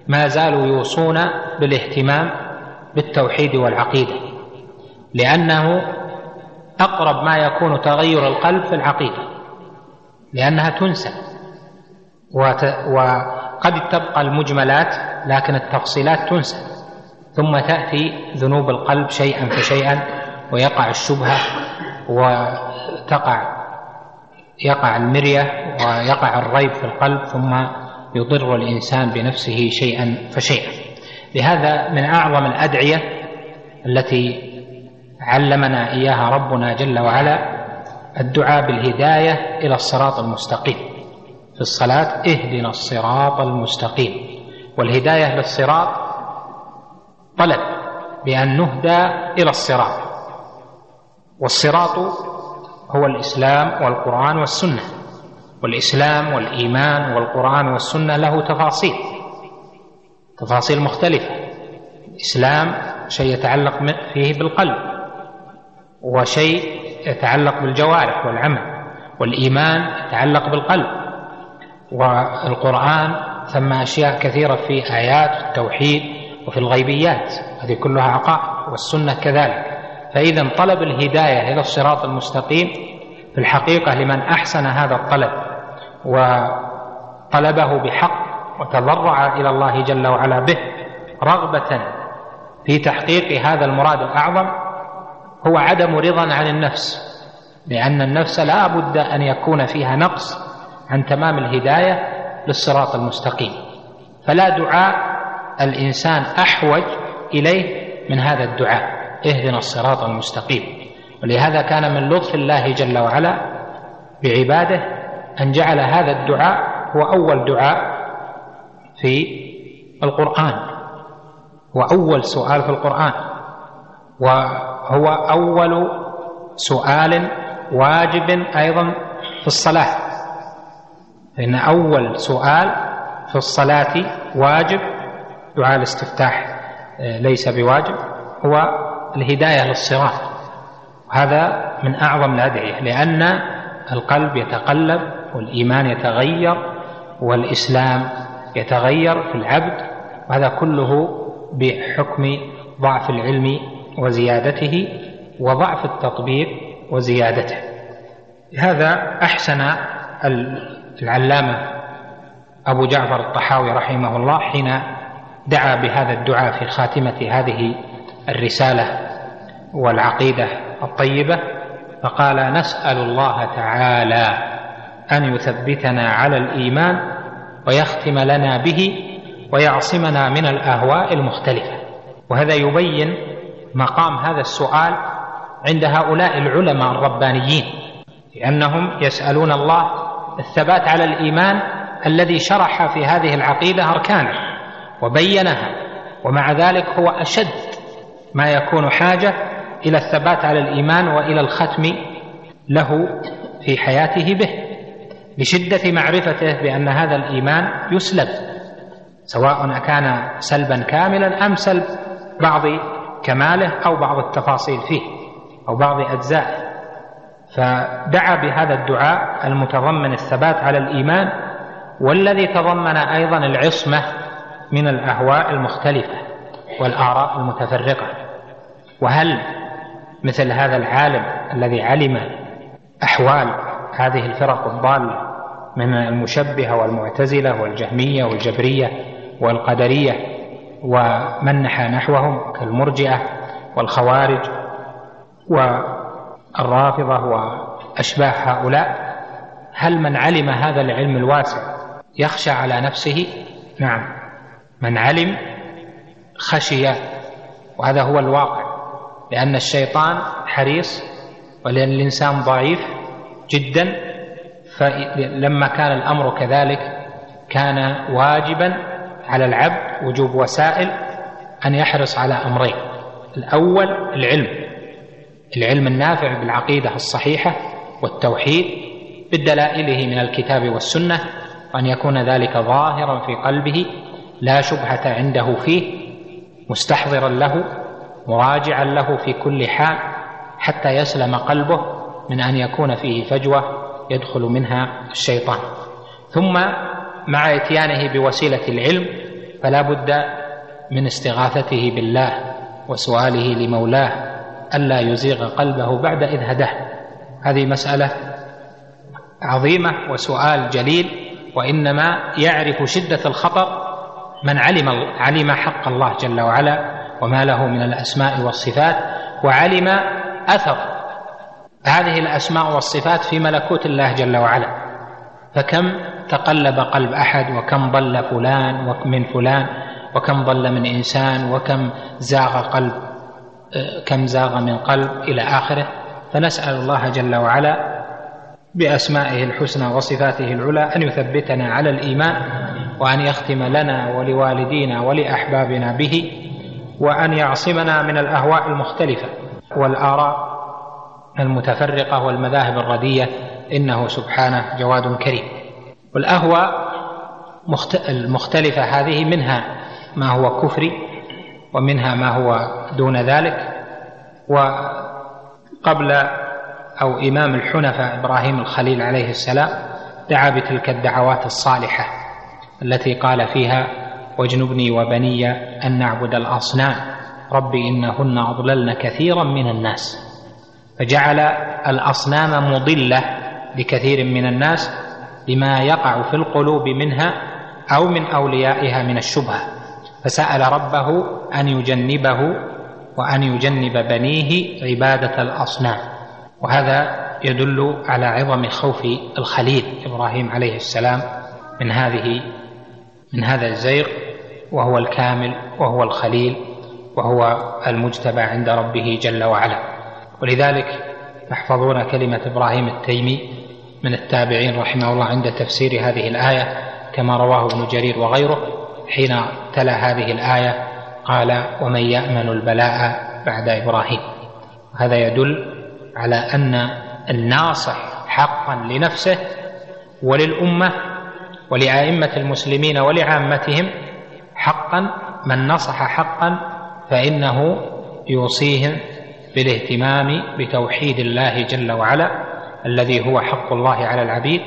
ما زالوا يوصون بالاهتمام بالتوحيد والعقيدة لأنه أقرب ما يكون تغير القلب في العقيدة لأنها تنسى وقد تبقى المجملات لكن التفصيلات تنسى ثم تأتي ذنوب القلب شيئا فشيئا ويقع الشبهة وتقع يقع المرية ويقع الريب في القلب ثم يضر الإنسان بنفسه شيئا فشيئا. لهذا من أعظم الأدعية التي علمنا إياها ربنا جل وعلا الدعاء بالهداية إلى الصراط المستقيم. في الصلاة اهدنا الصراط المستقيم. والهداية للصراط طلب بأن نهدى إلى الصراط. والصراط هو الإسلام والقرآن والسنة. والإسلام والإيمان والقرآن والسنة له تفاصيل تفاصيل مختلفة. الإسلام شيء يتعلق فيه بالقلب وشيء يتعلق بالجوارح والعمل والإيمان يتعلق بالقلب والقرآن ثم أشياء كثيرة في آيات التوحيد وفي الغيبيات هذه كلها عقائد والسنة كذلك. فإذا طلب الهداية إلى الصراط المستقيم في الحقيقة لمن أحسن هذا الطلب وطلبه بحق وتضرع إلى الله جل وعلا به رغبة في تحقيق هذا المراد الأعظم هو عدم رضا عن النفس لأن النفس لا بد أن يكون فيها نقص عن تمام الهداية للصراط المستقيم. فلا دعاء الإنسان أحوج إليه من هذا الدعاء اهدنا الصراط المستقيم. ولهذا كان من لطف الله جل وعلا بعباده أن جعل هذا الدعاء هو أول دعاء في القرآن. وأول سؤال في القرآن. وهو أول سؤال واجب أيضا في الصلاة. فإن أول سؤال في الصلاة واجب دعاء الاستفتاح آه، ليس بواجب هو الهداية للصراط. وهذا من أعظم الأدعية لأن القلب يتقلب والإيمان يتغير والإسلام يتغير في العبد وهذا كله بحكم ضعف العلم وزيادته وضعف التطبيق وزيادته. هذا أحسن العلامة أبو جعفر الطحاوي رحمه الله حين دعا بهذا الدعاء في خاتمة هذه الرسالة والعقيدة الطيبة فقال نسأل الله تعالى أن يثبتنا على الإيمان ويختم لنا به ويعصمنا من الأهواء المختلفة. وهذا يبين مقام هذا السؤال عند هؤلاء العلماء الربانيين لأنهم يسألون الله الثبات على الإيمان الذي شرح في هذه العقيدة أركانه وبينها ومع ذلك هو أشد ما يكون حاجة إلى الثبات على الإيمان وإلى الختم له في حياته به. لشدة معرفته بأن هذا الإيمان يسلب سواء كان سلبا كاملا أم سلب بعض كماله أو بعض التفاصيل فيه أو بعض أجزائه. فدعا بهذا الدعاء المتضمن الثبات على الإيمان والذي تضمن أيضا العصمة من الأهواء المختلفة والآراء المتفرقة. وهل مثل هذا العالم الذي علم أحوال هذه الفرق الضالة من المشبهة والمعتزلة والجهمية والجبرية والقدرية ومن نحى نحوهم كالمرجئة والخوارج والرافضة وأشباه هؤلاء هل من علم هذا العلم الواسع يخشى على نفسه؟ نعم. من علم خشي وهذا هو الواقع لأن الشيطان حريص ولأن الإنسان ضعيف جدا فلما كان الأمر كذلك كان واجبا على العبد وجوب وسائل أن يحرص على أمرين. الأول العلم. العلم النافع بالعقيدة الصحيحة والتوحيد بدلائله من الكتاب والسنة وأن يكون ذلك ظاهرا في قلبه لا شبهة عنده فيه مستحضرا له مراجعا له في كل حال حتى يسلم قلبه من أن يكون فيه فجوة يدخل منها الشيطان. ثم مع إتيانه بوسيلة العلم فلا بد من استغاثته بالله وسؤاله لمولاه ألا يزيغ قلبه بعد إذ هداه. هذه مسألة عظيمة وسؤال جليل وإنما يعرف شدة الخطر من علم علم حق الله جل وعلا وما له من الأسماء والصفات وعلم أثر هذه الأسماء والصفات في ملكوت الله جل وعلا. فكم تقلب قلب أحد وكم ضل فلان من فلان وكم ضل من إنسان وكم زاغ قلب كم زاغ من قلب إلى آخره. فنسأل الله جل وعلا بأسمائه الحسنى وصفاته العلى أن يثبتنا على الإيمان وأن يختم لنا ولوالدينا ولأحبابنا به وأن يعصمنا من الأهواء المختلفة والآراء المتفرقة والمذاهب الردية إنه سبحانه جواد كريم. والاهواء المختلفة هذه منها ما هو كفري ومنها ما هو دون ذلك. وقبل أو إمام الحنفاء إبراهيم الخليل عليه السلام دعا بتلك الدعوات الصالحة التي قال فيها واجنبني وبني أن نعبد الأصنام رب إنهن أضللن كثيرا من الناس. فجعل الأصنام مضلة لكثير من الناس بما يقع في القلوب منها أو من أوليائها من الشبهة. فسأل ربه أن يجنبه وأن يجنب بنيه عبادة الأصنام. وهذا يدل على عظم خوف الخليل إبراهيم عليه السلام من هذه من هذا الزيغ وهو الكامل وهو الخليل وهو المجتبى عند ربه جل وعلا. ولذلك تحفظون كلمة إبراهيم التيمي من التابعين رحمه الله عند تفسير هذه الآية كما رواه ابن جرير وغيره حين تلا هذه الآية قال ومن يأمن البلاء بعد إبراهيم هذا يدل على أن الناصح حقا لنفسه وللأمة ولأئمة المسلمين ولعامتهم حقا من نصح حقا فإنه يوصيهم بالاهتمام بتوحيد الله جل وعلا الذي هو حق الله على العبيد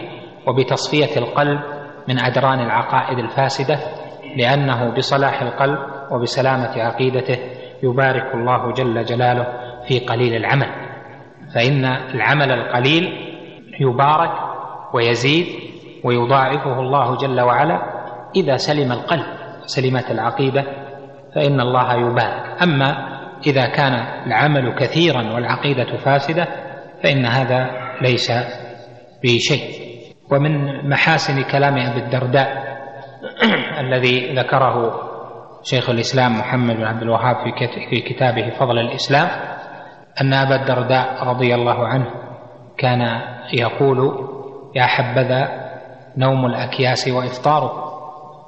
وبتصفية القلب من أدران العقائد الفاسدة لأنه بصلاح القلب وبسلامة عقيدته يبارك الله جل جلاله في قليل العمل. فإن العمل القليل يبارك ويزيد ويضاعفه الله جل وعلا إذا سلم القلب سلمت العقيدة فإن الله يبارك. أما إذا كان العمل كثيرا والعقيدة فاسدة فإن هذا ليس بشيء. ومن محاسن كلام أبي الدرداء [CLEARS THROAT] الذي ذكره شيخ الإسلام محمد بن عبد الوهاب في كتابه فضل الإسلام أن أبا الدرداء رضي الله عنه كان يقول يا حبذا نوم الأكياس وإفطاره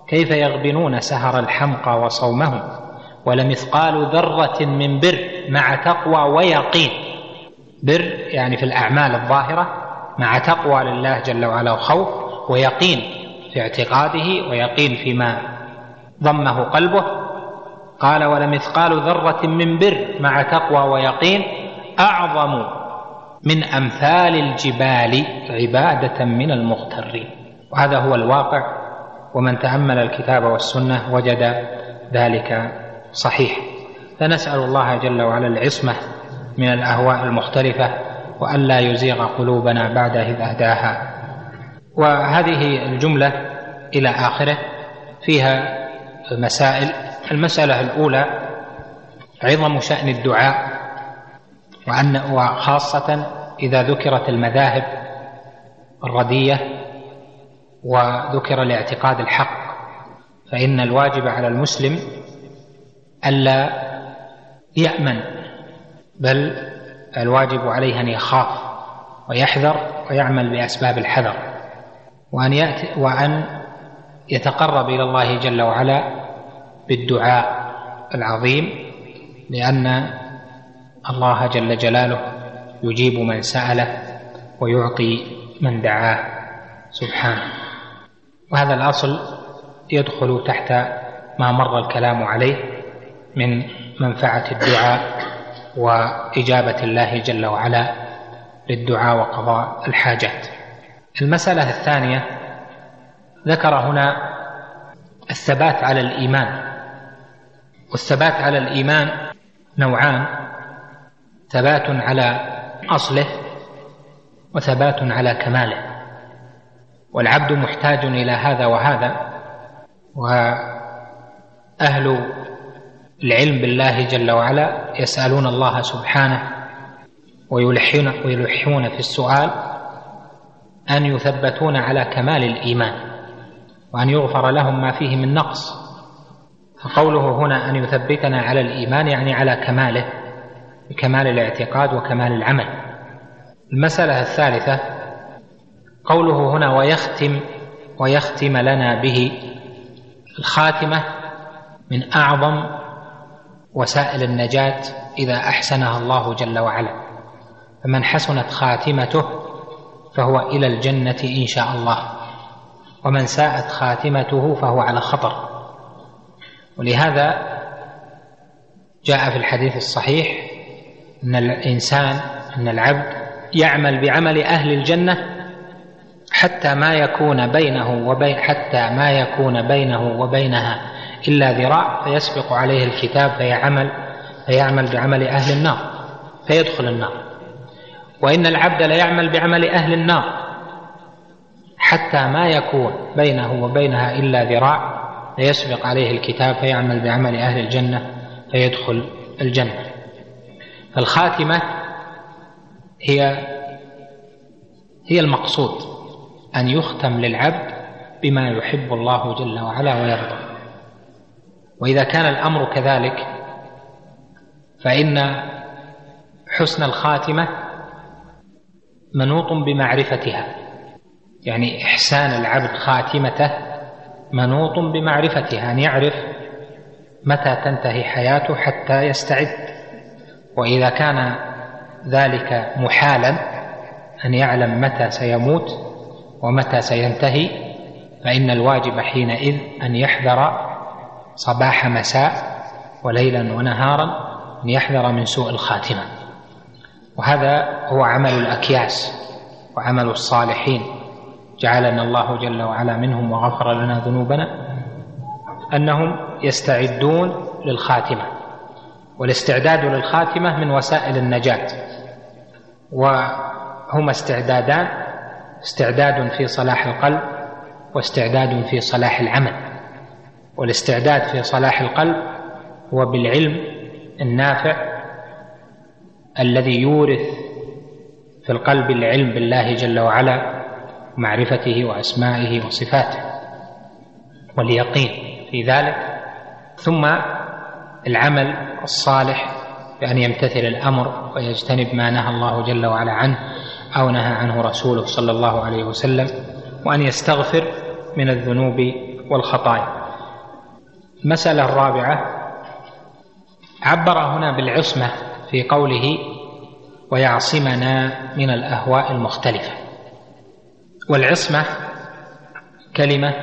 كيف يغبنون سهر الحمقى وصومهم؟ ولمثقال ذرة من بر مع تقوى ويقين. بر يعني في الأعمال الظاهرة مع تقوى لله جل وعلا وخوف ويقين في اعتقاده ويقين فيما ضمه قلبه. قال ولمثقال ذرة من بر مع تقوى ويقين أعظم من أمثال الجبال عبادة من المغترين. وهذا هو الواقع. ومن تأمل الكتاب والسنة وجد ذلك صحيح. فنسأل الله جل وعلا العصمة من الأهواء المختلفة وألا يزيغ قلوبنا بعد إذ أهداها. وهذه الجملة إلى آخره فيها مسائل. المسألة الأولى عظم شأن الدعاء وأن وخاصة إذا ذكرت المذاهب الردية وذكر الاعتقاد الحق فإن الواجب على المسلم ألا يأمن بل الواجب عليه أن يخاف ويحذر ويعمل بأسباب الحذر وأن يأتي وأن يتقرب إلى الله جل وعلا بالدعاء العظيم لأن الله جل جلاله يجيب من سأله ويعطي من دعاه. سبحانه. وهذا الأصل يدخل تحت ما مر الكلام عليه. من منفعة الدعاء وإجابة الله جل وعلا للدعاء وقضاء الحاجات. المسألة الثانية ذكر هنا الثبات على الإيمان. والثبات على الإيمان نوعان ثبات على أصله وثبات على كماله. والعبد محتاج إلى هذا وهذا وأهل العلم بالله جل وعلا يسألون الله سبحانه ويلحون ويلحون في السؤال أن يثبتون على كمال الإيمان وأن يغفر لهم ما فيه من نقص. فقوله هنا أن يثبتنا على الإيمان يعني على كماله بكمال الاعتقاد وكمال العمل. المسألة الثالثة قوله هنا ويختم ويختم لنا به الخاتمة من أعظم وسائل النجاة إذا أحسنها الله جل وعلا. فمن حسنت خاتمته فهو إلى الجنة إن شاء الله. ومن ساءت خاتمته فهو على خطر. ولهذا جاء في الحديث الصحيح أن الإنسان أن العبد يعمل بعمل أهل الجنة حتى ما يكون بينه وبين حتى ما يكون بينه وبينها. إلا ذراع فيسبق عليه الكتاب فيعمل فيعمل بعمل أهل النار فيدخل النار. وإن العبد ليعمل بعمل أهل النار حتى ما يكون بينه وبينها إلا ذراع فيسبق عليه الكتاب فيعمل بعمل أهل الجنة فيدخل الجنة. فالخاتمة هي هي المقصود أن يختم للعبد بما يحب الله جل وعلا ويرضى وإذا كان الأمر كذلك فإن حسن الخاتمة منوط بمعرفتها. يعني إحسان العبد خاتمته منوط بمعرفتها أن يعرف متى تنتهي حياته حتى يستعد. وإذا كان ذلك محالا أن يعلم متى سيموت ومتى سينتهي فإن الواجب حينئذ أن يحذر صباح مساء وليلا ونهارا أن يحذر من سوء الخاتمة. وهذا هو عمل الأكياس وعمل الصالحين. جعلنا الله جل وعلا منهم وغفر لنا ذنوبنا أنهم يستعدون للخاتمة. والاستعداد للخاتمة من وسائل النجاة. وهما استعدادان استعداد في صلاح القلب واستعداد في صلاح العمل. والاستعداد في صلاح القلب هو بالعلم النافع الذي يورث في القلب العلم بالله جل وعلا ومعرفته وأسمائه وصفاته واليقين في ذلك. ثم العمل الصالح بأن يمتثل الأمر ويجتنب ما نهى الله جل وعلا عنه أو نهى عنه رسوله صلى الله عليه وسلم وأن يستغفر من الذنوب والخطايا. المسألة الرابعة عبر هنا بالعصمة في قوله ويعصمنا من الأهواء المختلفة. والعصمة كلمة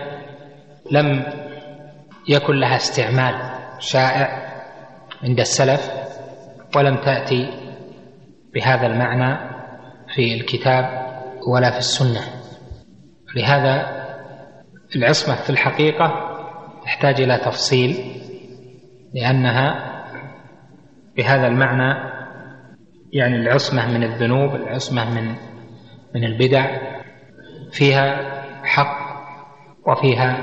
لم يكن لها استعمال شائع عند السلف ولم تأتي بهذا المعنى في الكتاب ولا في السنة. لهذا العصمة في الحقيقة تحتاج إلى تفصيل لأنها بهذا المعنى يعني العصمة من الذنوب العصمة من من البدع فيها حق وفيها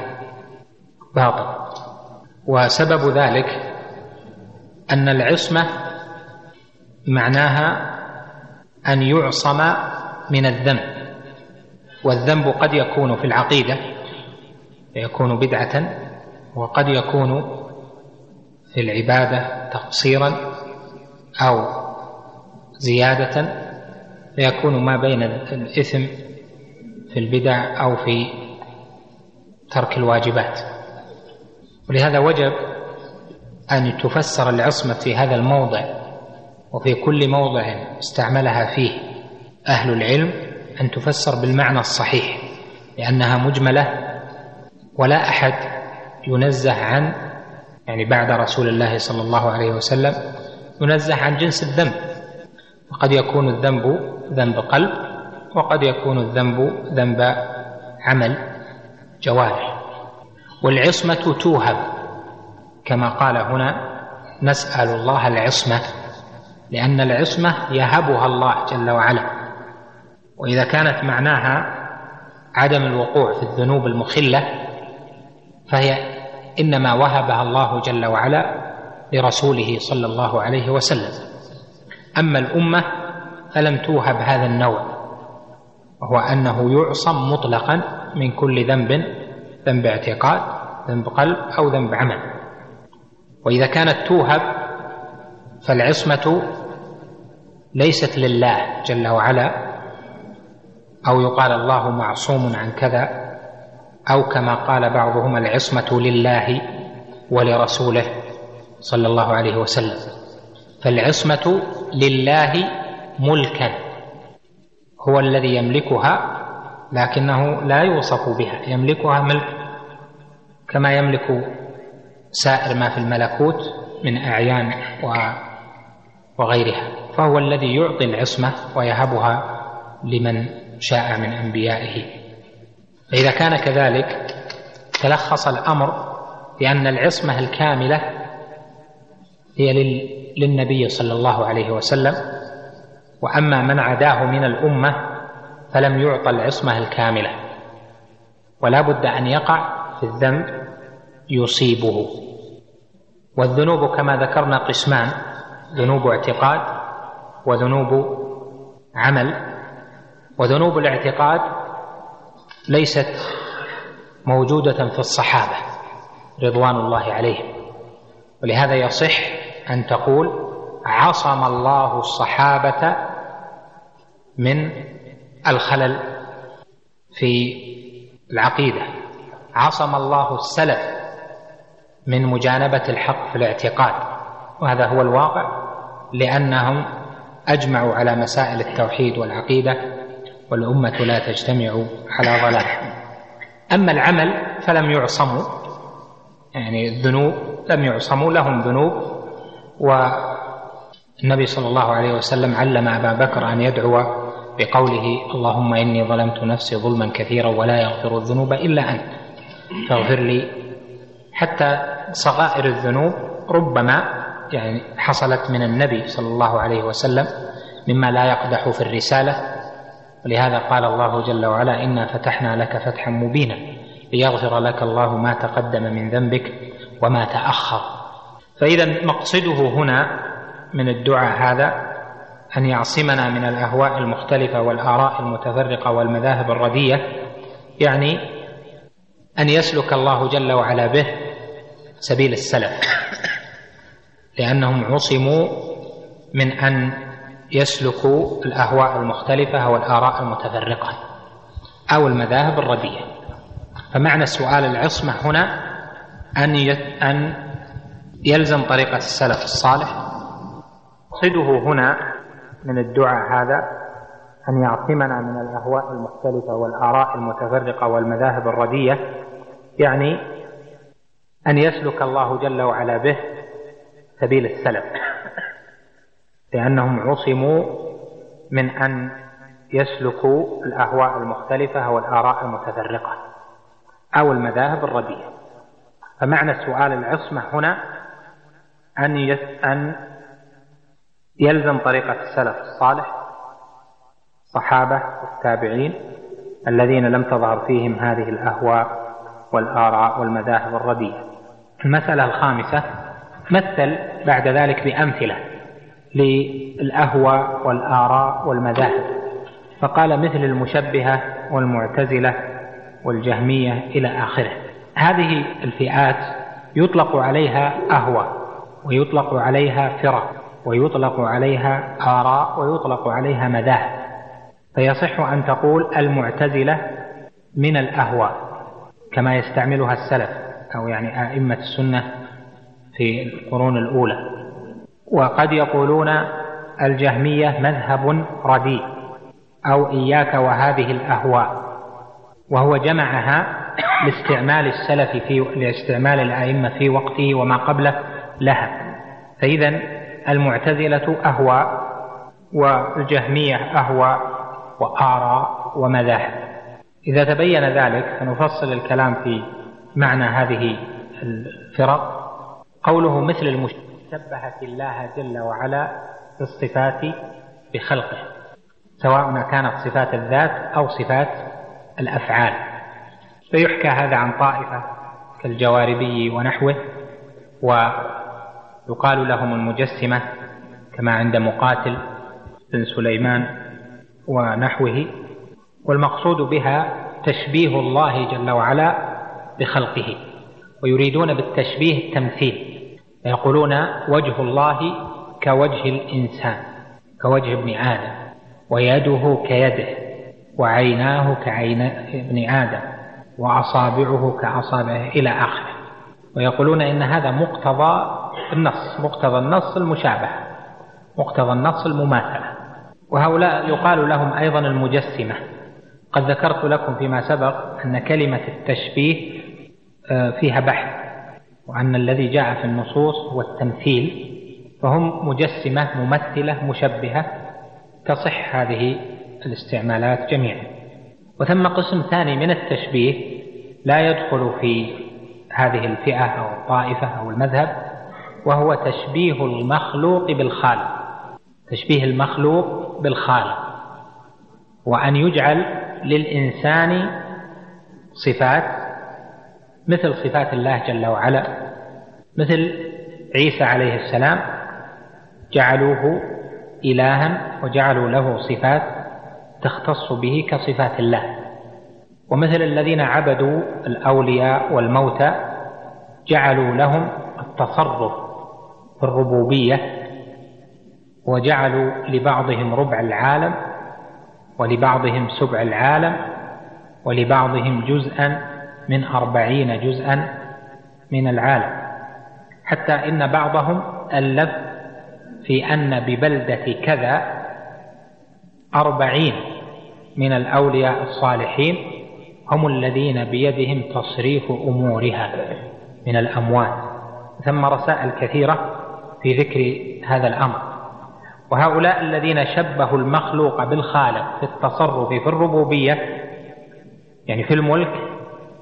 باطل. وسبب ذلك أن العصمة معناها أن يعصم من الذنب. والذنب قد يكون في العقيدة يكون بدعة وقد يكون في العبادة تقصيرا أو زيادة فيكون ما بين الإثم في البدع أو في ترك الواجبات. ولهذا وجب أن تفسر العصمة في هذا الموضع وفي كل موضع استعملها فيه أهل العلم أن تفسر بالمعنى الصحيح لأنها مجملة ولا أحد ينزه عن يعني بعد رسول الله صلى الله عليه وسلم ينزه عن جنس الذنب. وقد يكون الذنب ذنب قلب وقد يكون الذنب ذنب عمل جوارح. والعصمة توهب كما قال هنا نسأل الله العصمة لأن العصمة يهبها الله جل وعلا. وإذا كانت معناها عدم الوقوع في الذنوب المخلة فهي إنما وهبها الله جل وعلا لرسوله صلى الله عليه وسلم. أما الأمة فلم توهب هذا النوع وهو أنه يعصم مطلقا من كل ذنب ذنب اعتقاد ذنب قلب أو ذنب عمل. وإذا كانت توهب فالعصمة ليست لله جل وعلا أو يقال الله معصوم عن كذا أو كما قال بعضهم العصمة لله ولرسوله صلى الله عليه وسلم. فالعصمة لله ملكا هو الذي يملكها لكنه لا يوصف بها. يملكها ملك كما يملك سائر ما في الملكوت من أعيان وغيرها. فهو الذي يعطي العصمة ويهبها لمن شاء من أنبيائه. فإذا كان كذلك تلخص الأمر بأن العصمة الكاملة هي للنبي صلى الله عليه وسلم وأما من عداه من الأمة فلم يعطى العصمة الكاملة. ولا بد أن يقع في الذنب يصيبه. والذنوب كما ذكرنا قسمان ذنوب اعتقاد وذنوب عمل. وذنوب الاعتقاد ليست موجودة في الصحابة رضوان الله عليهم. ولهذا يصح أن تقول عصم الله الصحابة من الخلل في العقيدة. عصم الله السلف من مجانبة الحق في الاعتقاد وهذا هو الواقع لأنهم أجمعوا على مسائل التوحيد والعقيدة والأمة لا تجتمع على ضلال. أما العمل فلم يعصموا يعني الذنوب لم يعصموا لهم ذنوب. والنبي صلى الله عليه وسلم علم أبا بكر أن يدعو بقوله اللهم إني ظلمت نفسي ظلما كثيرا ولا يغفر الذنوب إلا أنت. فاغفر لي. حتى صغائر الذنوب ربما يعني حصلت من النبي صلى الله عليه وسلم مما لا يقدح في الرسالة. ولهذا قال الله جل وعلا إنا فتحنا لك فتحا مبينا ليغفر لك الله ما تقدم من ذنبك وما تأخر. فإذا مقصده هنا من الدعاء هذا أن يعصمنا من الأهواء المختلفة والآراء المتفرقة والمذاهب الردية يعني أن يسلك الله جل وعلا به سبيل السلف لأنهم عصموا من أن يسلكوا الأهواء المختلفة والآراء المتفرقة أو المذاهب الردية. فمعنى سؤال العصمة هنا أن أن يلزم طريقة السلف الصالح. صده هنا من الدعاء هذا أن يعصمنا من الأهواء المختلفة والآراء المتفرقة والمذاهب الردية. يعني أن يسلك الله جل وعلا به سبيل السلف. لأنهم عصموا من أن يسلكوا الأهواء المختلفة والآراء المتفرقة أو المذاهب الرديئة فمعنى سؤال العصمة هنا أن أن يلزم طريقة السلف الصالح الصحابة والتابعين الذين لم تظهر فيهم هذه الأهواء والآراء والمذاهب الرديئة المسألة الخامسة مثل بعد ذلك بأمثلة. للأهوى والآراء والمذاهب. فقال مثل المشبهة والمعتزلة والجهمية إلى آخره. هذه الفئات يطلق عليها أهوى ويطلق عليها فرق ويطلق عليها آراء ويطلق عليها مذاهب. فيصح أن تقول المعتزلة من الأهواء كما يستعملها السلف أو يعني أئمة السنة في القرون الأولى. وقد يقولون الجهمية مذهب رديء أو إياك وهذه الأهواء. وهو جمعها لاستعمال السلف في لاستعمال الأئمة في وقته وما قبله لها. فإذا المعتزلة أهواء والجهمية أهواء وآراء ومذاهب. إذا تبين ذلك سنفصل الكلام في معنى هذه الفرق. قوله مثل المشبهة الله جل وعلا في الصفات بخلقه سواء كانت صفات الذات أو صفات الأفعال. فيحكى هذا عن طائفة كالجواربي ونحوه ويقال لهم المجسمة كما عند مقاتل بن سليمان ونحوه والمقصود بها تشبيه الله جل وعلا بخلقه ويريدون بالتشبيه التمثيل. فيقولون وجه الله كوجه الإنسان كوجه ابن آدم ويده كيده وعيناه كعين ابن آدم وأصابعه كأصابعه إلى آخره. ويقولون إن هذا مقتضى النص مقتضى النص المشابهة مقتضى النص المماثلة. وهؤلاء يقال لهم أيضا المجسمة. قد ذكرت لكم فيما سبق أن كلمة التشبيه آه، فيها بحث. وأن الذي جاء في النصوص هو التمثيل فهم مجسمة ممثلة مشبهة تصح هذه الاستعمالات جميعا. وثم قسم ثاني من التشبيه لا يدخل في هذه الفئة أو الطائفة أو المذهب وهو تشبيه المخلوق بالخالق. تشبيه المخلوق بالخالق. وأن يجعل للإنسان صفات مثل صفات الله جل وعلا. مثل عيسى عليه السلام جعلوه إلها وجعلوا له صفات تختص به كصفات الله. ومثل الذين عبدوا الأولياء والموتى جعلوا لهم التصرف في الربوبية وجعلوا لبعضهم ربع العالم ولبعضهم سبع العالم ولبعضهم جزءا من أربعين جزءا من العالم. حتى إن بعضهم ألف في أن ببلدة كذا أربعين من الأولياء الصالحين هم الذين بيدهم تصريف أمورها من الأموال. ثم رسائل كثيرة في ذكر هذا الأمر. وهؤلاء الذين شبهوا المخلوق بالخالق في التصرف في الربوبية يعني في الملك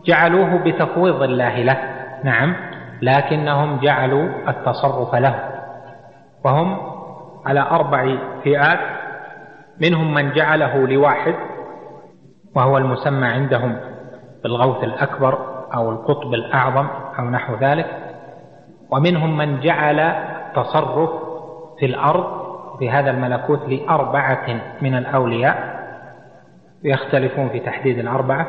جعلوه بتفويض الله له. نعم. لكنهم جعلوا التصرف له. وهم على أربع فئات. منهم من جعله لواحد وهو المسمى عندهم بالغوث الأكبر أو القطب الأعظم أو نحو ذلك. ومنهم من جعل تصرف في الأرض في هذا الملكوت لأربعة من الأولياء. يختلفون في تحديد الأربعة.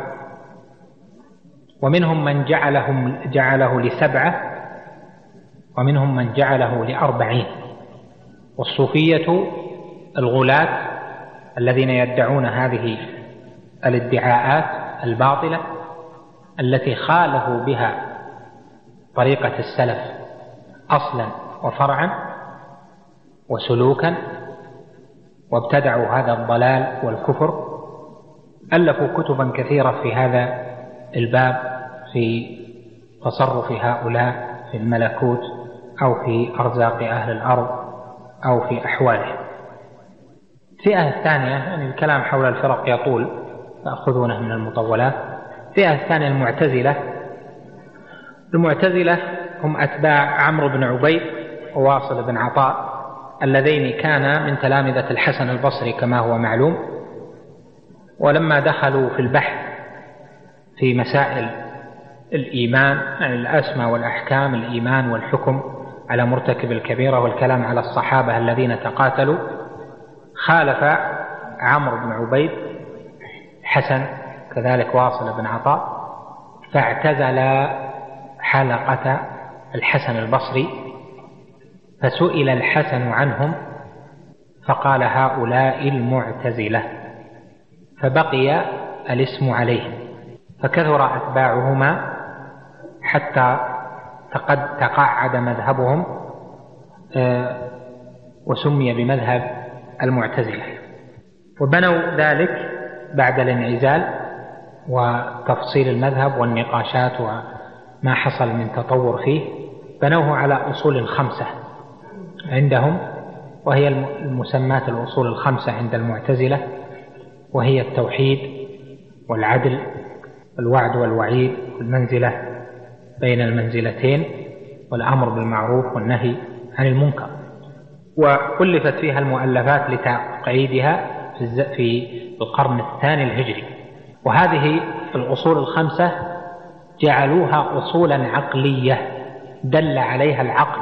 ومنهم من جعلهم جعله لسبعة ومنهم من جعله لأربعين. والصوفية الغلاة الذين يدعون هذه الادعاءات الباطلة التي خالفوا بها طريقة السلف أصلا وفرعا وسلوكا وابتدعوا هذا الضلال والكفر. ألفوا كتبا كثيرة في هذا الباب. في تصرف هؤلاء في الملكوت أو في أرزاق أهل الأرض أو في أحوالهم. الفئة الثانية يعني الكلام حول الفرق يطول تأخذونه من المطولات. الفئة الثانية المعتزلة. المعتزلة هم أتباع عمرو بن عبيد وواصل بن عطاء اللذين كانا من تلامذة الحسن البصري كما هو معلوم. ولما دخلوا في البحث في مسائل الإيمان يعني الأسماء والأحكام الإيمان والحكم على مرتكب الكبيرة والكلام على الصحابة الذين تقاتلوا. خالف عمرو بن عبيد حسن كذلك واصل بن عطاء فاعتزل حلقة الحسن البصري فسئل الحسن عنهم فقال هؤلاء المعتزلة فبقي الاسم عليهم فكثر أتباعهما حتى تقعد مذهبهم آه، وسمي بمذهب المعتزلة. وبنوا ذلك بعد الانعزال وتفصيل المذهب والنقاشات وما حصل من تطور فيه. بنوه على أصول خمسة عندهم وهي المسمات الأصول الخمسة عند المعتزلة وهي التوحيد والعدل والوعد والوعيد والمنزلة بين المنزلتين والأمر بالمعروف والنهي عن المنكر. وألفت فيها المؤلفات لتقعيدها في القرن الثاني الهجري. وهذه الأصول الخمسة جعلوها أصولا عقلية دل عليها العقل.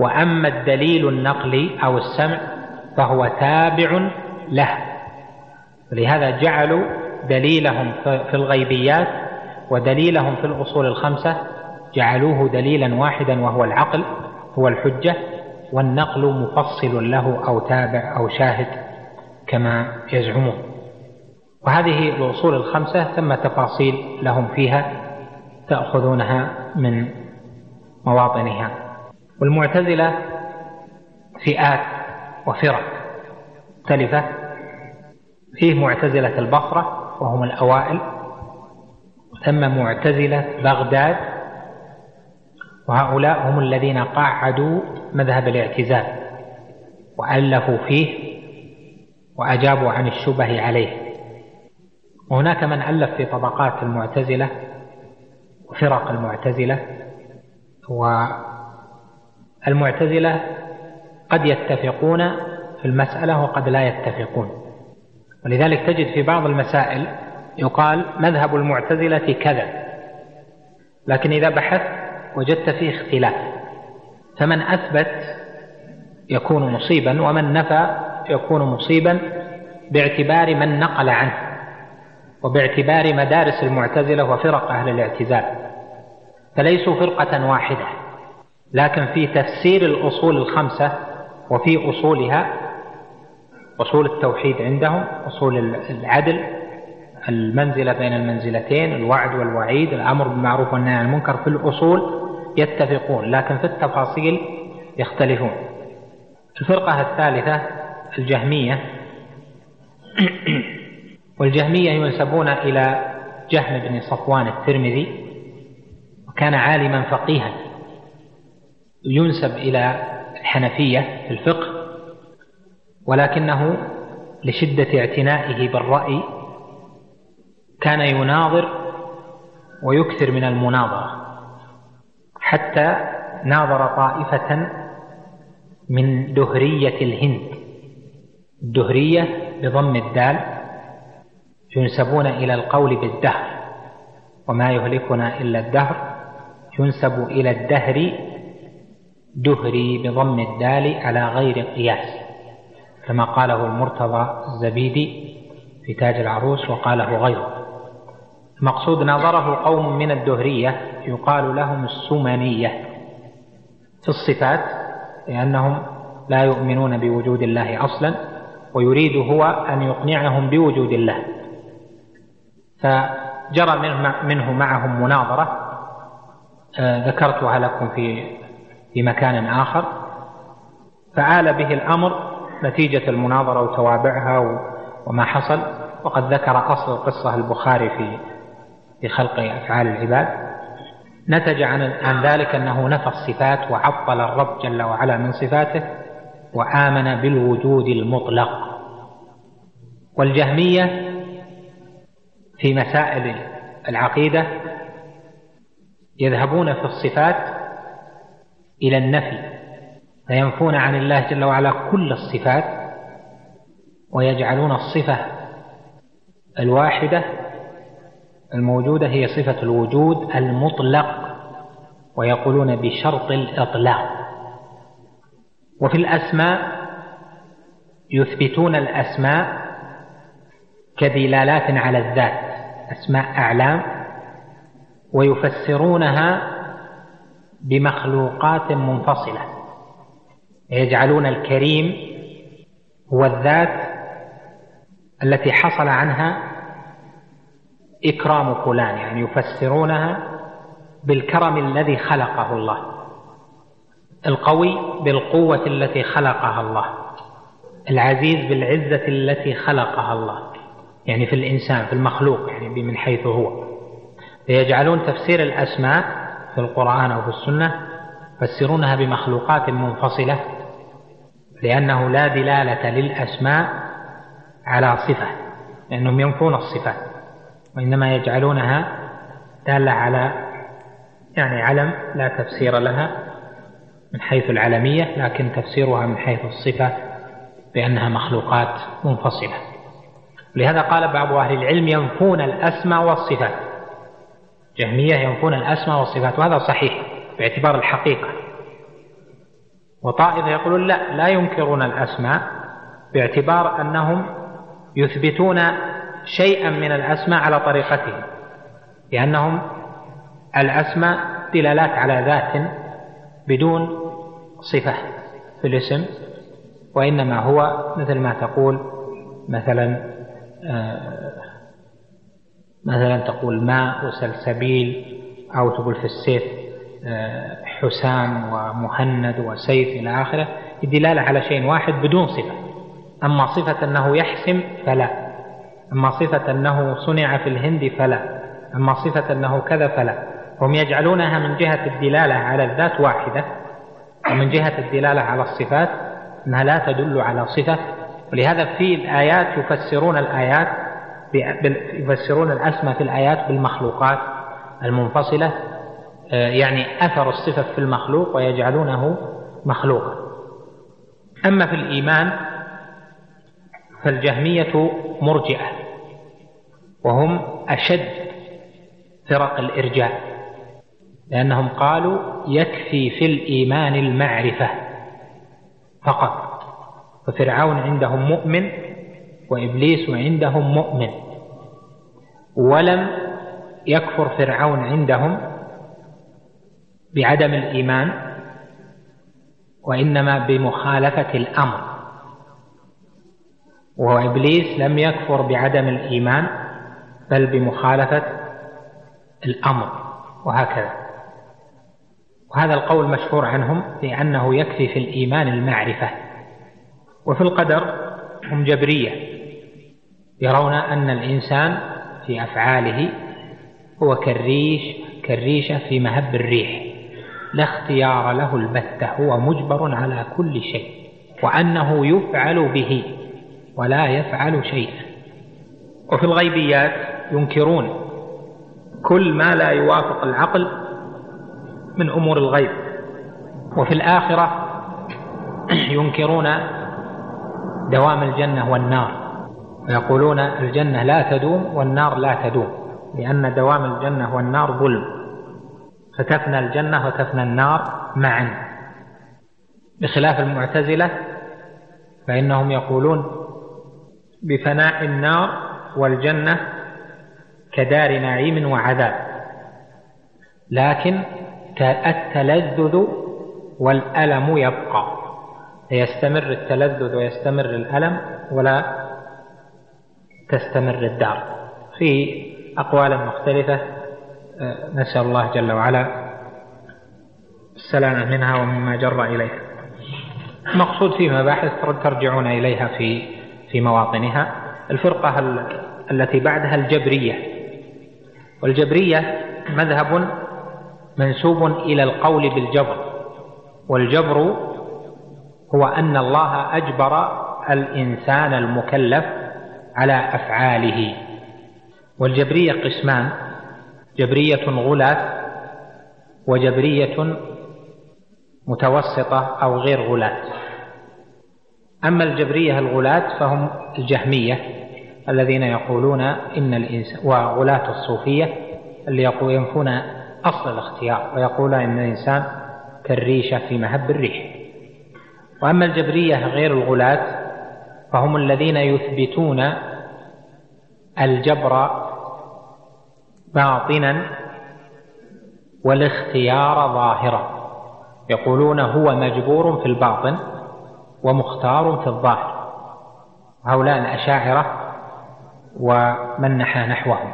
وأما الدليل النقلي أو السمع فهو تابع له. ولهذا جعلوا دليلهم في الغيبيات ودليلهم في الأصول الخمسة جعلوه دليلا واحدا وهو العقل هو الحجة والنقل مفصل له أو تابع أو شاهد كما يزعمون. وهذه الأصول الخمسة ثم تفاصيل لهم فيها تأخذونها من مواطنها. والمعتزلة فئات وفرق مختلفة. فيه معتزلة البصرة وهم الأوائل. ثم معتزلة بغداد وهؤلاء هم الذين قعدوا مذهب الاعتزال وألفوا فيه وأجابوا عن الشبه عليه. وهناك من ألف في طبقات المعتزلة وفرق المعتزلة والمعتزلة قد يتفقون في المسألة وقد لا يتفقون. ولذلك تجد في بعض المسائل يقال مذهب المعتزلة كذا. لكن إذا بحثت وجدت فيه اختلاف. فمن أثبت يكون مصيبا ومن نفى يكون مصيبا باعتبار من نقل عنه وباعتبار مدارس المعتزلة وفرق أهل الاعتزال. فليسوا فرقة واحدة لكن في تفسير الأصول الخمسة وفي أصولها أصول التوحيد عندهم أصول العدل المنزلة بين المنزلتين الوعد والوعيد الأمر بالمعروف والنهي عن المنكر في الأصول يتفقون لكن في التفاصيل يختلفون. الفرقة الثالثة الجهمية. [CLEARS THROAT] والجهمية ينسبون إلى جهم بن صفوان الترمذي وكان عالما فقيها. ينسب إلى الحنفية في الفقه ولكنه لشدة اعتنائه بالرأي كان يناظر ويكثر من المناظرة حتى ناظر طائفة من دهرية الهند. الدهرية بضم الدال ينسبون إلى القول بالدهر وما يهلكنا إلا الدهر. ينسب إلى الدهر دهري بضم الدال على غير قياس كما قاله المرتضى الزبيدي في تاج العروس وقاله غيره. المقصود نظره قوم من الدهرية يقال لهم السمنية في الصفات لأنهم لا يؤمنون بوجود الله أصلا ويريد هو أن يقنعهم بوجود الله. فجرى منه معهم مناظرة آه، ذكرتها لكم في في مكان آخر. فآل به الأمر نتيجة المناظرة وتوابعها وما حصل. وقد ذكر أصل القصة البخاري في في خلق أفعال العباد. نتج عن عن ذلك أنه نفى الصفات وعطل الرب جل وعلا من صفاته وآمن بالوجود المطلق. والجهمية في مسائل العقيدة يذهبون في الصفات إلى النفي فينفون عن الله جل وعلا كل الصفات ويجعلون الصفة الواحدة الموجودة هي صفة الوجود المطلق ويقولون بشرط الإطلاق. وفي الأسماء يثبتون الأسماء كدلالات على الذات أسماء أعلام ويفسرونها بمخلوقات منفصلة. يجعلون الكريم هو الذات التي حصل عنها إكرام فلان يعني يفسرونها بالكرم الذي خلقه الله القوي بالقوة التي خلقها الله العزيز بالعزة التي خلقها الله يعني في الإنسان في المخلوق يعني من حيث هو. فيجعلون تفسير الأسماء في القرآن أو في السنة يفسرونها بمخلوقات منفصلة لأنه لا دلالة للأسماء على صفة لأنهم ينفون الصفات. وإنما يجعلونها دالة على يعني علم لا تفسير لها من حيث العلمية لكن تفسيرها من حيث الصفة بأنها مخلوقات منفصلة. لهذا قال بعض أهل العلم ينفون الأسماء والصفات. جهمية ينفون الأسماء والصفات وهذا صحيح باعتبار الحقيقة. وطائفة يقولون لا لا ينكرون الأسماء باعتبار أنهم يثبتون شيئا من الأسماء على طريقتهم لأنهم الأسماء دلالات على ذات بدون صفة في الاسم وإنما هو مثل ما تقول مثلا آه، مثلا تقول ماء وسلسبيل أو تقول في السيف آه، حسام ومهند وسيف إلى آخره الدلالة على شيء واحد بدون صفة. أما صفة أنه يحسم فلا. أما صفة أنه صنع في الهند فلا. أما صفة أنه كذا فلا. هم يجعلونها من جهة الدلالة على الذات واحدة ومن جهة الدلالة على الصفات أنها لا تدل على صفة. ولهذا في الآيات يفسرون الآيات يفسرون الأسماء في الآيات بالمخلوقات المنفصلة. آه، يعني أثر الصفة في المخلوق ويجعلونه مخلوقا. أما في الإيمان فالجهمية مرجئة. وهم أشد فرق الإرجاء لأنهم قالوا يكفي في الإيمان المعرفة فقط. ففرعون عندهم مؤمن وإبليس عندهم مؤمن. ولم يكفر فرعون عندهم بعدم الإيمان وإنما بمخالفة الأمر. وإبليس لم يكفر بعدم الإيمان بل بمخالفة الأمر وهكذا. وهذا القول مشهور عنهم لأنه يكفي في الإيمان المعرفة وفي القدر هم جبرية يرون أن الإنسان في أفعاله هو كالريش كالريشة في مهب الريح لا اختيار له البتة هو مجبر على كل شيء وأنه يفعل به ولا يفعل شيئا. وفي الغيبيات ينكرون كل ما لا يوافق العقل من أمور الغيب. وفي الآخرة [CLEARS THROAT] ينكرون دوام الجنة والنار. ويقولون الجنة لا تدوم والنار لا تدوم لأن دوام الجنة والنار ظلم. فتفنى الجنة وتفنى النار معا. بخلاف المعتزلة فإنهم يقولون بفناء النار والجنة كدار نعيم وعذاب. لكن التلذذ والألم يبقى. يستمر التلذذ ويستمر الألم ولا تستمر الدار. في أقوال مختلفة آه، نسأل الله جل وعلا السلامة منها ومما جر إليها. مقصود في مباحث ترجعون إليها في في مواطنها. الفرقة التي بعدها الجبرية. والجبرية مذهب منسوب إلى القول بالجبر والجبر هو أن الله أجبر الإنسان المكلف على أفعاله. والجبرية قسمان جبرية غلاة وجبرية متوسطة أو غير غلاة أما الجبرية الغلاة فهم الجهمية الذين يقولون إن الإنسان وغلاة الصوفية اللي ينفون أصل الاختيار ويقولون إن الإنسان كالريشة في مهب الريح. وأما الجبرية غير الغلاة فهم الذين يثبتون الجبر باطنا والاختيار ظاهرا. يقولون هو مجبور في الباطن ومختار في الظاهر. هؤلاء الأشاعرة ومن نحى نحوهم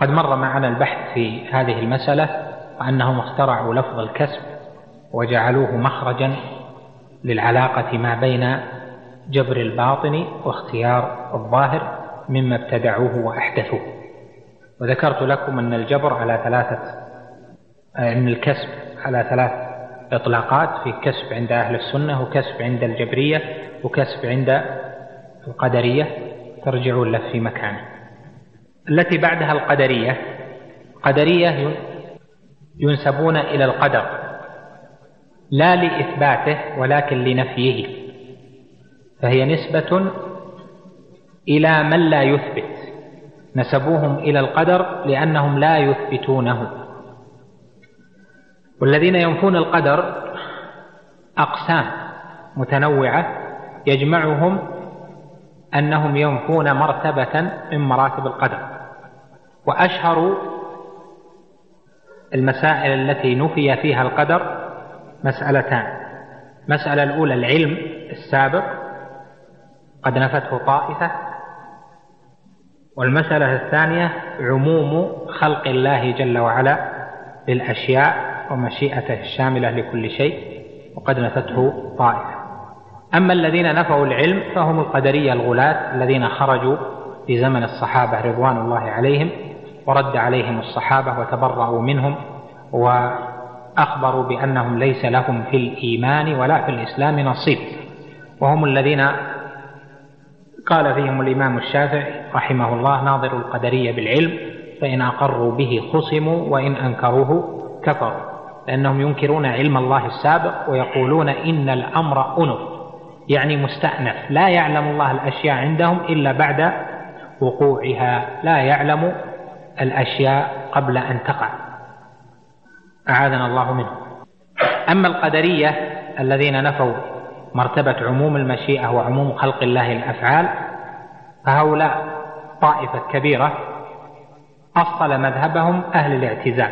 قد مر معنا البحث في هذه المسألة وأنهم اخترعوا لفظ الكسب وجعلوه مخرجا للعلاقة ما بين جبر الباطن واختيار الظاهر مما ابتدعوه وأحدثوه. وذكرت لكم أن الجبر على ثلاثة أن الكسب على ثلاث إطلاقات في كسب عند أهل السنة وكسب عند الجبرية وكسب عند القدرية. ترجعون له في مكانه التي بعدها القدرية. قدرية ينسبون إلى القدر. لا لإثباته ولكن لنفيه. فهي نسبة إلى من لا يثبت. نسبوهم إلى القدر لأنهم لا يثبتونه. والذين ينفون القدر أقسام متنوعة يجمعهم أنهم ينفون مرتبة من مراتب القدر. وأشهر المسائل التي نفي فيها القدر مسألتان. المسألة الأولى العلم السابق قد نفته طائفة. والمسألة الثانية عموم خلق الله جل وعلا للأشياء ومشيئته الشاملة لكل شيء وقد نفته طائفة. أما الذين نفوا العلم فهم القدرية الغلاة الذين خرجوا في زمن الصحابة رضوان الله عليهم ورد عليهم الصحابة وتبرأوا منهم وأخبروا بأنهم ليس لهم في الإيمان ولا في الإسلام نصيب. وهم الذين قال فيهم الإمام الشافعي رحمه الله ناظر القدرية بالعلم فإن أقروا به خصموا وإن أنكروه كفروا. لأنهم ينكرون علم الله السابق ويقولون إن الأمر أنف. يعني مستأنف. لا يعلم الله الأشياء عندهم إلا بعد وقوعها. لا يعلم الأشياء قبل أن تقع. أعاذنا الله منه. أما القدرية الذين نفوا مرتبة عموم المشيئة وعموم خلق الله الأفعال فهؤلاء طائفة كبيرة أصل مذهبهم أهل الاعتزال.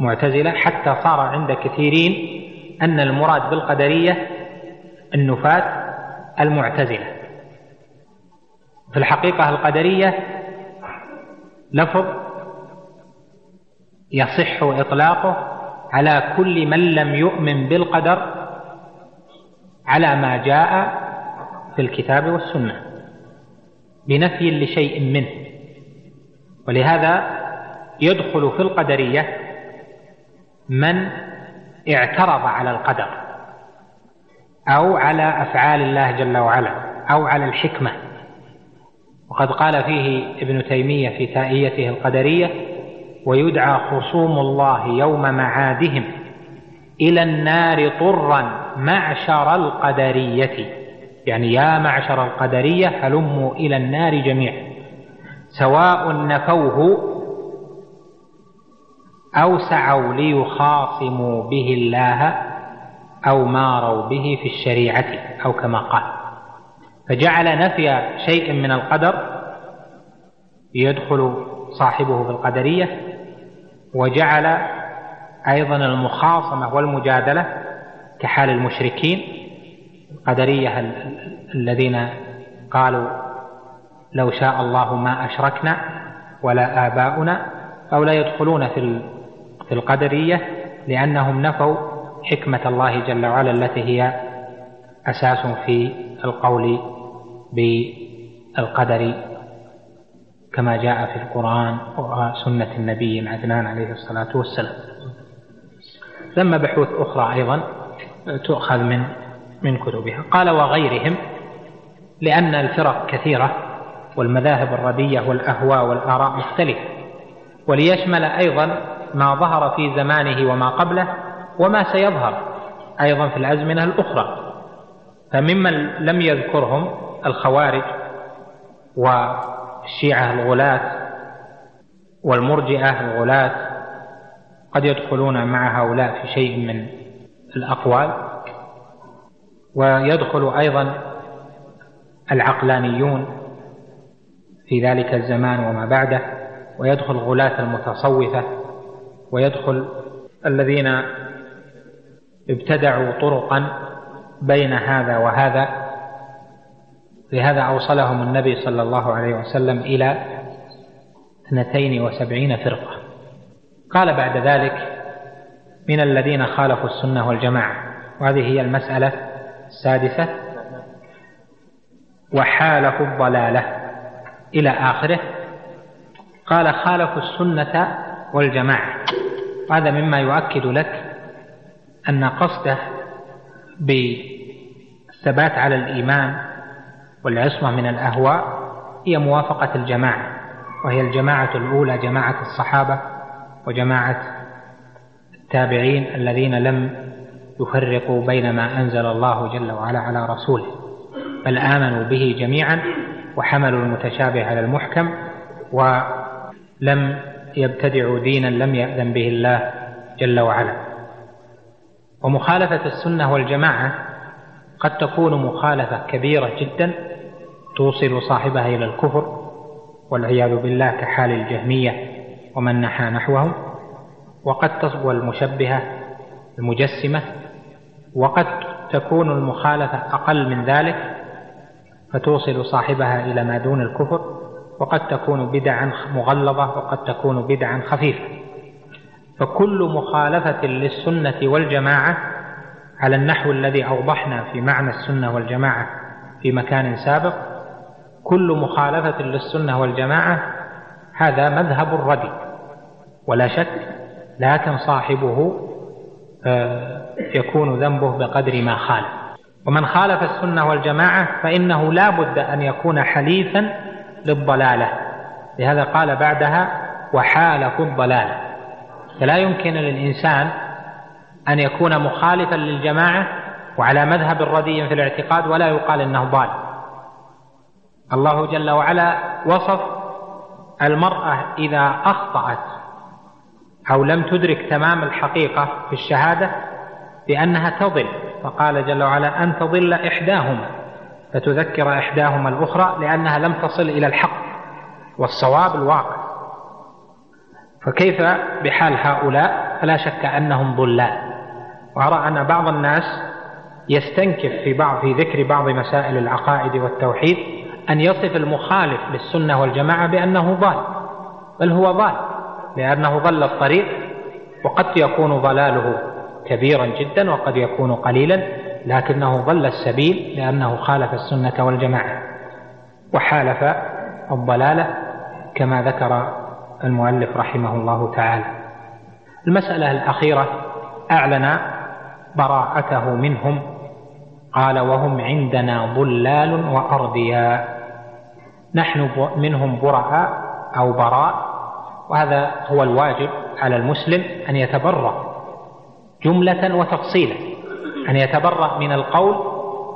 معتزلة حتى صار عند كثيرين أن المراد بالقدرية النفاة المعتزلة. في الحقيقة القدرية لفظ يصح إطلاقه على كل من لم يؤمن بالقدر على ما جاء في الكتاب والسنة بنفي لشيء منه. ولهذا يدخل في القدرية من اعترض على القدر. أو على أفعال الله جل وعلا أو على الحكمة. وقد قال فيه ابن تيمية في تائيته القدرية ويدعى خصوم الله يوم معادهم إلى النار طرا معشر القدرية. يعني يا معشر القدرية هلموا إلى النار جميعا سواء نفوه أو سعوا ليخاصموا به الله أو ماروا به في الشريعة أو كما قال. فجعل نفي شيء من القدر يدخل صاحبه في القدرية وجعل أيضا المخاصمة والمجادلة كحال المشركين. القدرية الذين قالوا لو شاء الله ما أشركنا ولا آباؤنا أو لا يدخلون في في القدرية لأنهم نفوا حكمة الله جل وعلا التي هي أساس في القول بالقدر كما جاء في القرآن وسنة النبي العدنان عليه الصلاة والسلام. ثم بحوث أخرى أيضا تؤخذ من من كتبها. قال وغيرهم لأن الفرق كثيرة والمذاهب الردية والأهواء والآراء مختلفة وليشمل أيضا ما ظهر في زمانه وما قبله وما سيظهر أيضا في الأزمنة الأخرى. فممن لم يذكرهم الخوارج والشيعة الغلاة والمرجئة الغلاة قد يدخلون مع هؤلاء في شيء من الأقوال. ويدخل أيضا العقلانيون في ذلك الزمان وما بعده. ويدخل غلاة المتصوفة. ويدخل الذين ابتدعوا طرقا بين هذا وهذا. لهذا أوصلهم النبي صلى الله عليه وسلم إلى اثنتين وسبعين فرقة. قال بعد ذلك من الذين خالفوا السنة والجماعة. وهذه هي المسألة السادسة. وحالفوا الضلالة. إلى آخره قال خالفوا السنة والجماعة. وهذا مما يؤكد لك أن قصده بالثبات على الإيمان والعصمة من الأهواء هي موافقة الجماعة وهي الجماعة الأولى جماعة الصحابة وجماعة التابعين الذين لم يفرقوا بين ما أنزل الله جل وعلا على رسوله بل آمنوا به جميعا وحملوا المتشابه على المحكم ولم يبتدعوا دينا لم يأذن به الله جل وعلا. ومخالفة السنة والجماعة قد تكون مخالفة كبيرة جدا توصل صاحبها إلى الكفر والعياذ بالله كحال الجهمية ومن نحى نحوهم وقد تصبو المشبهة المجسمة وقد تكون المخالفة أقل من ذلك فتوصل صاحبها إلى ما دون الكفر وقد تكون بدعا مغلظة وقد تكون بدعا خفيفة. فكل مخالفة للسنة والجماعة على النحو الذي أوضحنا في معنى السنة والجماعة في مكان سابق كل مخالفة للسنة والجماعة هذا مذهب الردي. ولا شك لكن صاحبه آه، يكون ذنبه بقدر ما خالف. ومن خالف السنة والجماعة فإنه لا بد أن يكون حليفا للضلالة. لهذا قال بعدها وحالف الضلالة فلا يمكن للإنسان أن يكون مخالفا للجماعة وعلى مذهب ردي في الاعتقاد ولا يقال إنه ضال. الله جل وعلا وصف المرأة إذا أخطأت أو لم تدرك تمام الحقيقة في الشهادة بأنها تضل. فقال جل وعلا أن تضل إحداهما فتذكر إحداهما الأخرى لأنها لم تصل إلى الحق والصواب الواقع. فكيف بحال هؤلاء؟ فلا شك أنهم ضلال. وأرى أن بعض الناس يستنكف في بعض في ذكر بعض مسائل العقائد والتوحيد أن يصف المخالف للسنة والجماعة بأنه ضال. بل هو ضال لأنه ضل الطريق وقد يكون ضلاله كبيرا جدا وقد يكون قليلا لكنه ضل السبيل لأنه خالف السنة والجماعة. وحالف الضلالة كما ذكر المؤلف رحمه الله تعالى. المسألة الأخيرة أعلن براءته منهم. قال وهم عندنا ضلال وأرضياء نحن منهم براء أو براء وهذا هو الواجب على المسلم أن يتبرأ جملة وتفصيلا أن يتبرأ من القول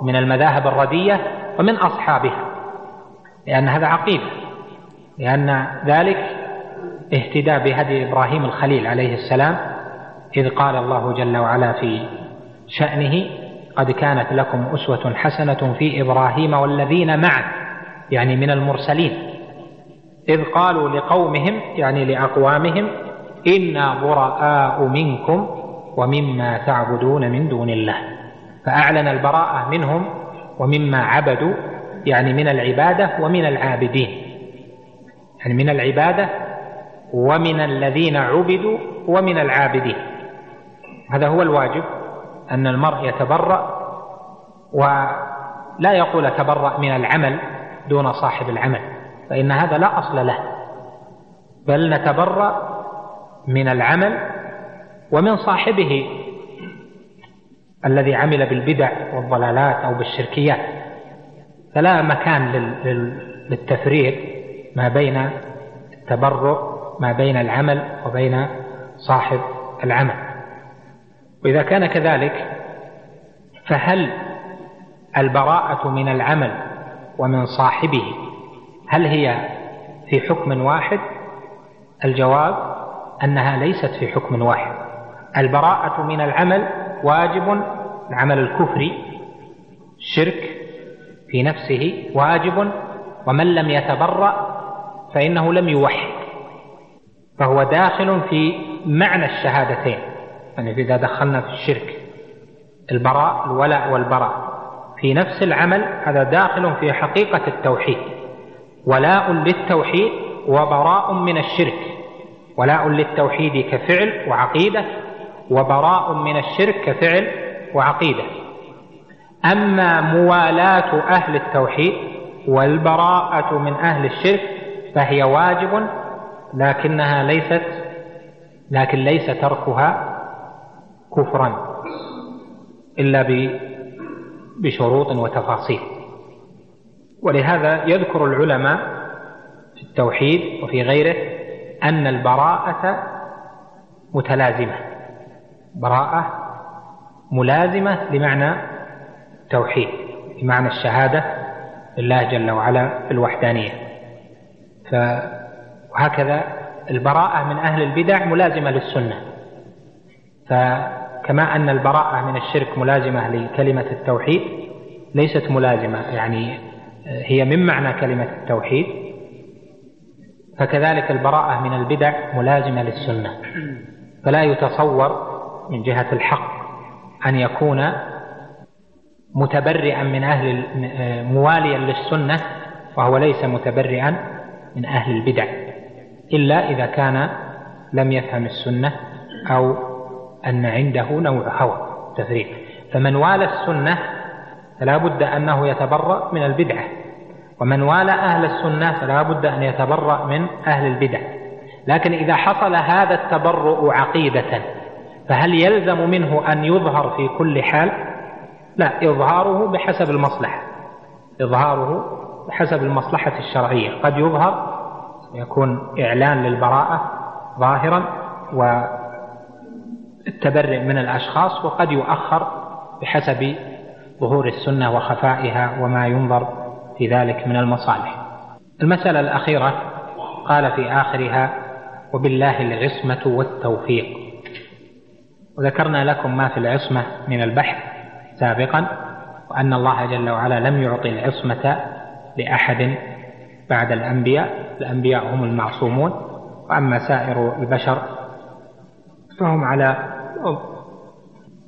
من المذاهب الردية ومن أصحابها لأن هذا عقيدة لأن ذلك اهتدى بهدي إبراهيم الخليل عليه السلام إذ قال الله جل وعلا في شأنه قد كانت لكم أسوة حسنة في إبراهيم والذين معه يعني من المرسلين. إذ قالوا لقومهم يعني لأقوامهم إنا براء منكم ومما تعبدون من دون الله. فأعلن البراءة منهم ومما عبدوا يعني من العبادة ومن العابدين. يعني من العبادة ومن الذين عبدوا ومن العابدين. هذا هو الواجب أن المرء يتبرأ ولا يقول تبرأ من العمل دون صاحب العمل فإن هذا لا أصل له. بل نتبرأ من العمل ومن صاحبه الذي عمل بالبدع والضلالات أو بالشركيات. فلا مكان للتفريق ما بين التبرؤ ما بين العمل وبين صاحب العمل. وإذا كان كذلك فهل البراءة من العمل ومن صاحبه هل هي في حكم واحد؟ الجواب أنها ليست في حكم واحد. البراءة من العمل واجب العمل الكفري الشرك في نفسه واجب ومن لم يتبرأ فإنه لم يوحد. فهو داخل في معنى الشهادتين. يعني إذا دخلنا في الشرك البراء الولاء والبراء. في نفس العمل هذا داخل في حقيقة التوحيد. ولاء للتوحيد وبراء من الشرك. ولاء للتوحيد كفعل وعقيدة وبراء من الشرك كفعل وعقيدة. أما موالاة أهل التوحيد والبراءة من أهل الشرك فهي واجب لكنها ليست لكن ليس تركها كفرا إلا بشروط وتفاصيل. ولهذا يذكر العلماء في التوحيد وفي غيره أن البراءة متلازمة. براءة ملازمة لمعنى التوحيد بمعنى الشهادة لله جل وعلا في الوحدانية. وهكذا البراءة من أهل البدع ملازمة للسنة. فكما أن البراءة من الشرك ملازمة لكلمة التوحيد ليست ملازمة يعني هي من معنى كلمة التوحيد فكذلك البراءة من البدع ملازمة للسنة. فلا يتصور من جهة الحق أن يكون متبرئا من أهل مواليا للسنة وهو ليس متبرئا من أهل البدع. إلا إذا كان لم يفهم السنة أو أن عنده نوع هوى تفريق. فمن والى السنة فلا بد أنه يتبرأ من البدعة. ومن والى أهل السنة فلا بد أن يتبرأ من أهل البدع. لكن إذا حصل هذا التبرؤ عقيدة فهل يلزم منه أن يظهر في كل حال؟ لا إظهاره بحسب المصلحة. إظهاره بحسب المصلحة الشرعية. قد يظهر يكون إعلان للبراءة ظاهرا والتبرئ من الأشخاص وقد يؤخر بحسب ظهور السنة وخفائها وما ينظر في ذلك من المصالح. المسألة الأخيرة قال في آخرها وبالله العصمة والتوفيق وذكرنا لكم ما في العصمة من البحث سابقا وأن الله جل وعلا لم يعطي العصمة لأحد بعد الأنبياء الأنبياء هم المعصومون وأما سائر البشر فهم على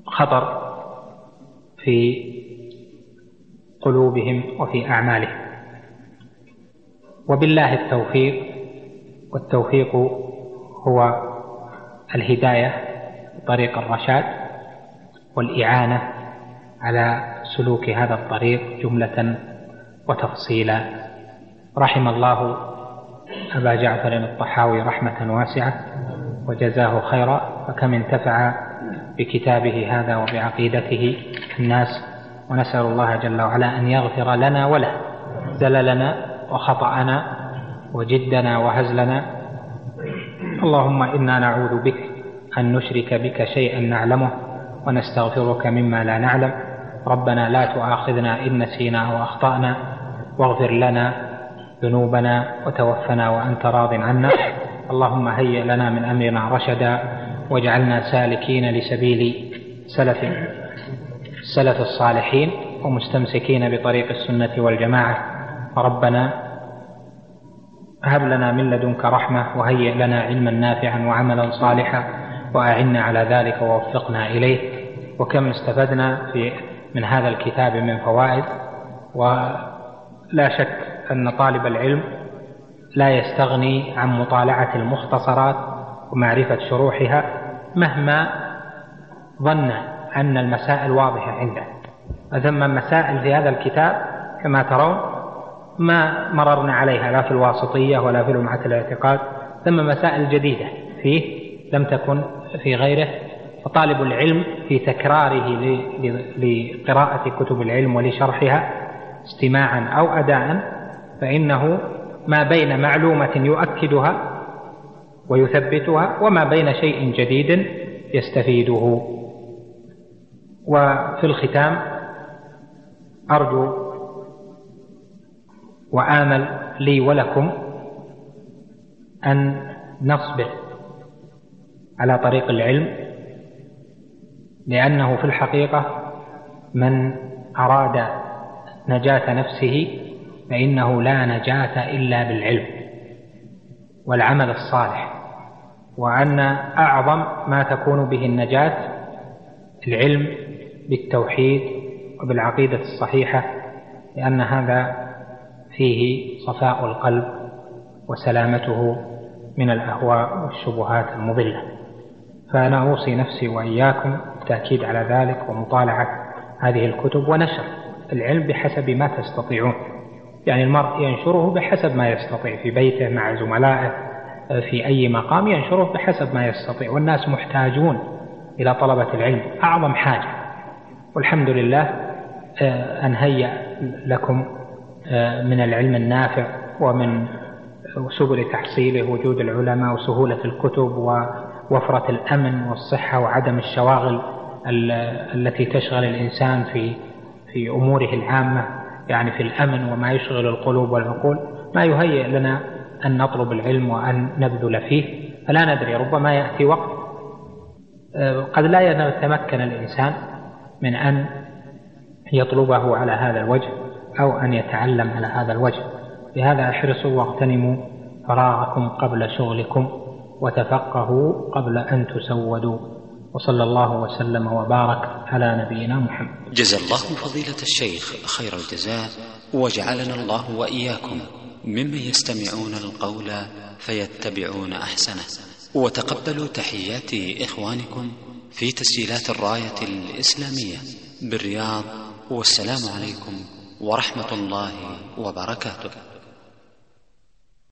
خطر في قلوبهم وفي أعمالهم. وبالله التوفيق والتوفيق هو الهداية طريق الرشاد والإعانة على سلوك هذا الطريق جملة وتفصيلا. رحم الله أبا جعفر الطحاوي رحمة واسعة وجزاه خيرا فكم انتفع بكتابه هذا وبعقيدته الناس ونسأل الله جل وعلا أن يغفر لنا وله زللنا وخطأنا وجدنا وهزلنا. اللهم إنا نعوذ بك أن نشرك بك شيئا نعلمه ونستغفرك مما لا نعلم. ربنا لا تؤاخذنا إن نسينا أو أخطأنا واغفر لنا ذنوبنا وتوفنا وأنت راض عنا. اللهم هيئ لنا من أمرنا رشدا واجعلنا سالكين لسبيل سلف السلف الصالحين ومستمسكين بطريق السنة والجماعة. ربنا هب لنا من لدنك رحمة وهيئ لنا علما نافعا وعملا صالحا وأعنا على ذلك ووفقنا إليه. وكم استفدنا في من هذا الكتاب من فوائد. ولا شك أن طالب العلم لا يستغني عن مطالعة المختصرات ومعرفة شروحها مهما ظن أن المسائل واضحة عنده. ثم مسائل في هذا الكتاب كما ترون ما مررنا عليها لا في الواسطية ولا في لمعة الاعتقاد ثم مسائل جديدة فيه لم تكن في غيره. فطالب العلم في تكراره لقراءة كتب العلم ولشرحها استماعا أو أداء فإنه ما بين معلومة يؤكدها ويثبتها وما بين شيء جديد يستفيده. وفي الختام أرجو وآمل لي ولكم أن نصبر على طريق العلم لأنه في الحقيقة من أراد نجاة نفسه فإنه لا نجاة إلا بالعلم والعمل الصالح وأن أعظم ما تكون به النجاة العلم بالتوحيد وبالعقيدة الصحيحة لأن هذا فيه صفاء القلب وسلامته من الأهواء والشبهات المضلة. فأنا أوصي نفسي وإياكم التأكيد على ذلك ومطالعة هذه الكتب ونشر العلم بحسب ما تستطيعون. يعني المرء ينشره بحسب ما يستطيع في بيته مع زملائه في أي مقام ينشره بحسب ما يستطيع. والناس محتاجون إلى طلبة العلم أعظم حاجة. والحمد لله آه، أن هيأ لكم آه، من العلم النافع ومن سبل تحصيله وجود العلماء وسهولة الكتب ووفرة الأمن والصحة وعدم الشواغل التي تشغل الإنسان في في أموره العامة. يعني في الأمن وما يشغل القلوب والعقول ما يهيئ لنا أن نطلب العلم وأن نبذل فيه فلا ندري ربما يأتي وقت آه، قد لا يتمكن الإنسان من أن يطلبه على هذا الوجه أو أن يتعلم على هذا الوجه. لهذا احرصوا واغتنموا فراغكم قبل شغلكم وتفقهوا قبل أن تسودوا. وصلى الله وسلم وبارك على نبينا محمد. جزا الله فضيلة الشيخ خير الجزاء وجعلنا الله وإياكم ممن يستمعون القول فيتبعون أحسنه. وتقبلوا تحيات إخوانكم في تسجيلات الراية الإسلامية بالرياض والسلام عليكم ورحمة الله وبركاته.